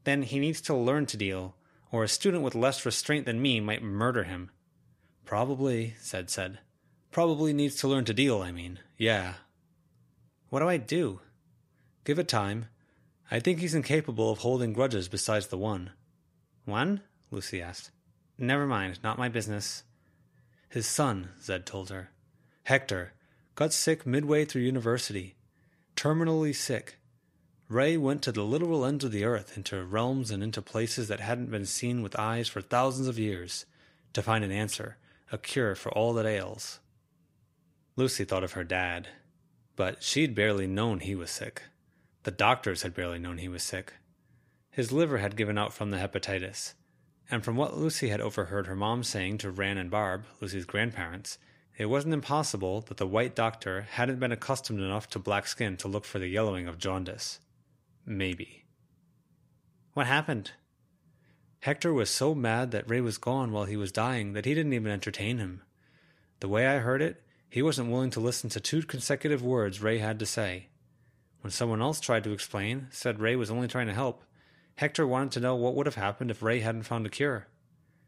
Then he needs to learn to deal, or a student with less restraint than me might murder him. Probably, Zed said. Probably needs to learn to deal, I mean. Yeah. What do I do? Give it time. I think he's incapable of holding grudges besides the one. One? Lucy asked. Never mind, not my business. His son, Zed told her. Hector got sick midway through university. Terminally sick. Ray went to the literal ends of the earth, into realms and into places that hadn't been seen with eyes for thousands of years, to find an answer, a cure for all that ails. Lucy thought of her dad, but she'd barely known he was sick. The doctors had barely known he was sick. His liver had given out from the hepatitis, and from what Lucy had overheard her mom saying to Ran and Barb, Lucy's grandparents, it wasn't impossible that the white doctor hadn't been accustomed enough to black skin to look for the yellowing of jaundice. Maybe. What happened? Hector was so mad that Ray was gone while he was dying that he didn't even entertain him. The way I heard it, he wasn't willing to listen to two consecutive words Ray had to say. When someone else tried to explain, said Ray was only trying to help, Hector wanted to know what would have happened if Ray hadn't found a cure.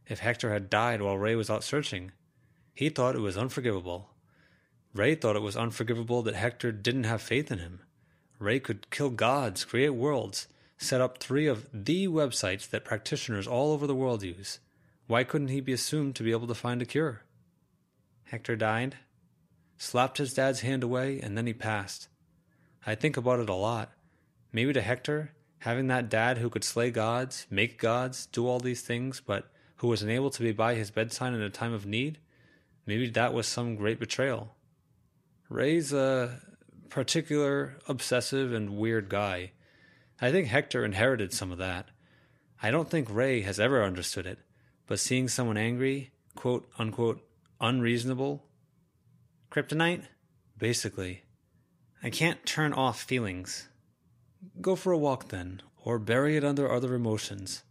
If Hector had died while Ray was out searching. He thought it was unforgivable. Ray thought it was unforgivable that Hector didn't have faith in him. Ray could kill gods, create worlds, set up three of the websites that practitioners all over the world use. Why couldn't he be assumed to be able to find a cure? Hector died, slapped his dad's hand away, and then he passed. I think about it a lot. Maybe to Hector, having that dad who could slay gods, make gods, do all these things, but who was unable to be by his bedside in a time of need, maybe that was some great betrayal. Ray's a particular, obsessive, and weird guy. I think Hector inherited some of that. I don't think Ray has ever understood it, but seeing someone angry, quote unquote, unreasonable, kryptonite? Basically. I can't turn off feelings. Go for a walk then, or bury it under other emotions.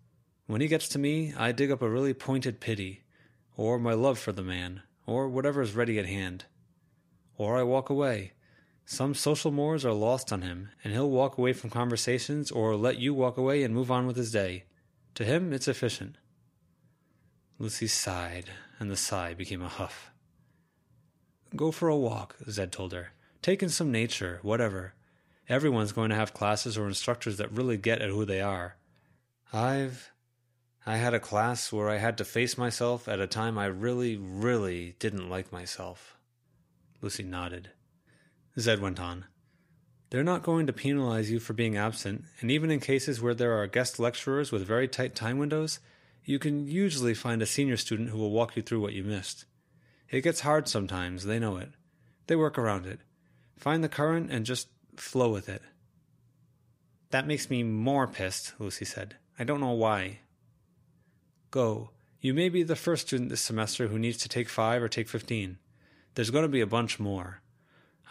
When he gets to me, I dig up a really pointed pity, or my love for the man, or whatever is ready at hand. Or I walk away. Some social mores are lost on him, and he'll walk away from conversations or let you walk away and move on with his day. To him, it's efficient. Lucy sighed, and the sigh became a huff. Go for a walk, Zed told her. Take in some nature, whatever. Everyone's going to have classes or instructors that really get at who they are. I've. I had a class where I had to face myself at a time I really, really didn't like myself. Lucy nodded. Zed went on. They're not going to penalize you for being absent, and even in cases where there are guest lecturers with very tight time windows, you can usually find a senior student who will walk you through what you missed. It gets hard sometimes, they know it. They work around it. Find the current and just flow with it. That makes me more pissed, Lucy said. I don't know why. Go. You may be the first student this semester who needs to take five or take fifteen. There's going to be a bunch more.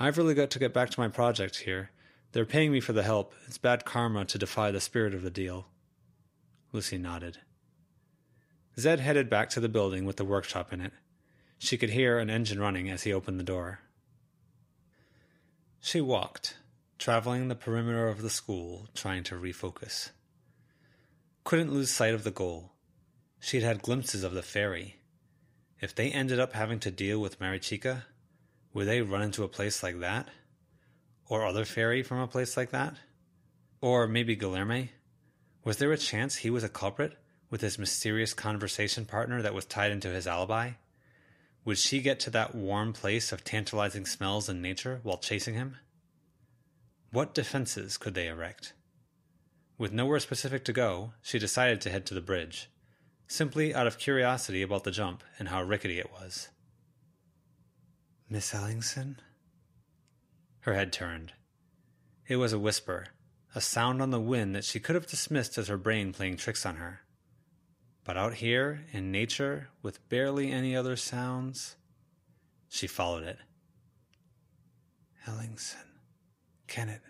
I've really got to get back to my project here. They're paying me for the help. It's bad karma to defy the spirit of the deal. Lucy nodded. Zed headed back to the building with the workshop in it. She could hear an engine running as he opened the door. She walked, traveling the perimeter of the school, trying to refocus. Couldn't lose sight of the goal. She had glimpses of the ferry. If they ended up having to deal with Maricica, would they run into a place like that? Or other fairy from a place like that? Or maybe Guilherme? Was there a chance he was a culprit with his mysterious conversation partner that was tied into his alibi? Would she get to that warm place of tantalizing smells and nature while chasing him? What defenses could they erect? With nowhere specific to go, she decided to head to the bridge, simply out of curiosity about the jump and how rickety it was. Miss Ellingson? Her head turned. It was a whisper, a sound on the wind that she could have dismissed as her brain playing tricks on her. But out here, in nature, with barely any other sounds, she followed it. Ellingson. Kennet.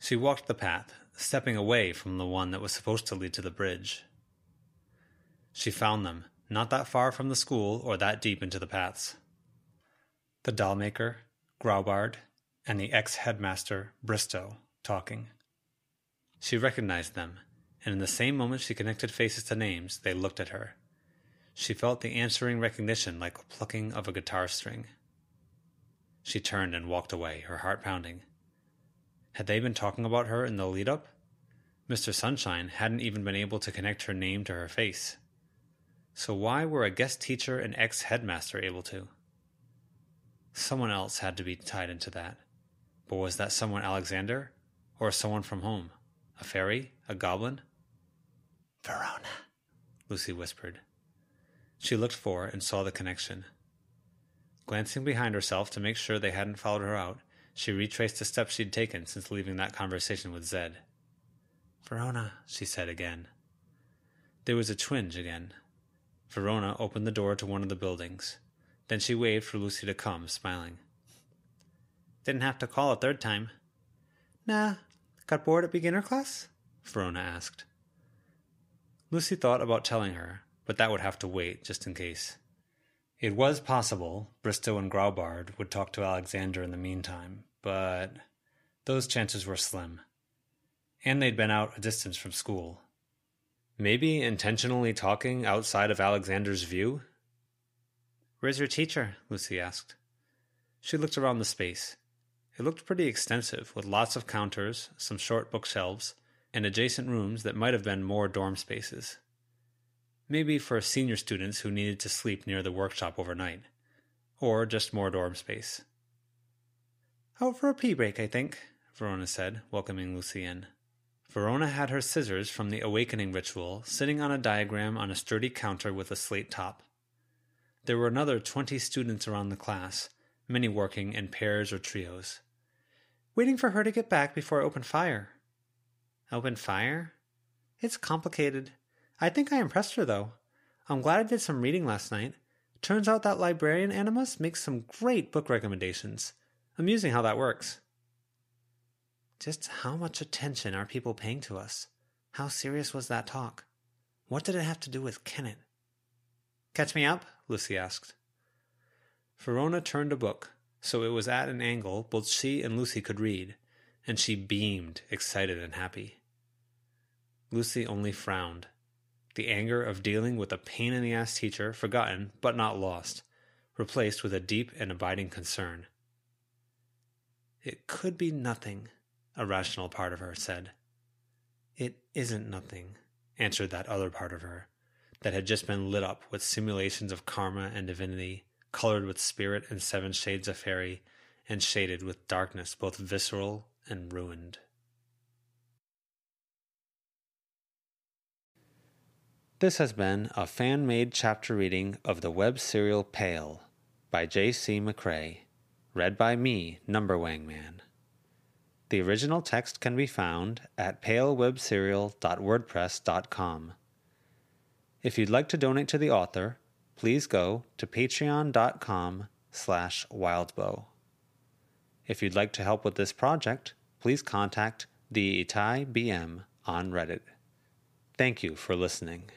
She walked the path, stepping away from the one that was supposed to lead to the bridge. She found them, not that far from the school or that deep into the paths. The dollmaker, Graubard, and the ex headmaster, Bristow, talking. She recognized them and in the same moment she connected faces to names, they looked at her. She felt the answering recognition like plucking of a guitar string. She turned and walked away, her heart pounding. Had they been talking about her in the lead up? Mr. Sunshine hadn't even been able to connect her name to her face. So why were a guest teacher and ex headmaster able to? Someone else had to be tied into that. But was that someone Alexander? Or someone from home? A fairy? A goblin? Verona, Lucy whispered. She looked for and saw the connection. Glancing behind herself to make sure they hadn't followed her out, she retraced the steps she'd taken since leaving that conversation with Zed. Verona, she said again. There was a twinge again. Verona opened the door to one of the buildings. Then she waved for Lucy to come, smiling. Didn't have to call a third time. Nah, got bored at beginner class? Verona asked. Lucy thought about telling her, but that would have to wait just in case. It was possible Bristow and Graubard would talk to Alexander in the meantime, but those chances were slim. And they'd been out a distance from school. Maybe intentionally talking outside of Alexander's view? Where's your teacher? Lucy asked. She looked around the space. It looked pretty extensive, with lots of counters, some short bookshelves, and adjacent rooms that might have been more dorm spaces. Maybe for senior students who needed to sleep near the workshop overnight, or just more dorm space. Out for a pee break, I think, Verona said, welcoming Lucy in. Verona had her scissors from the awakening ritual sitting on a diagram on a sturdy counter with a slate top. There were another twenty students around the class, many working in pairs or trios. Waiting for her to get back before I open fire. Open fire? It's complicated. I think I impressed her, though. I'm glad I did some reading last night. Turns out that librarian Animus makes some great book recommendations. Amusing how that works. Just how much attention are people paying to us? How serious was that talk? What did it have to do with Kennet? Catch me up? Lucy asked. Verona turned a book, so it was at an angle both she and Lucy could read, and she beamed, excited and happy. Lucy only frowned. The anger of dealing with a pain in the ass teacher forgotten but not lost, replaced with a deep and abiding concern. It could be nothing, a rational part of her said. It isn't nothing, answered that other part of her, that had just been lit up with simulations of karma and divinity, colored with spirit and seven shades of fairy, and shaded with darkness both visceral and ruined. This has been a fan made chapter reading of the web serial Pale by J.C. McCrae, read by me, NumberWangMan. The original text can be found at palewebserial.wordpress.com. If you'd like to donate to the author, please go to patreon.com slash wildbow. If you'd like to help with this project, please contact TheItalyBM on Reddit. Thank you for listening.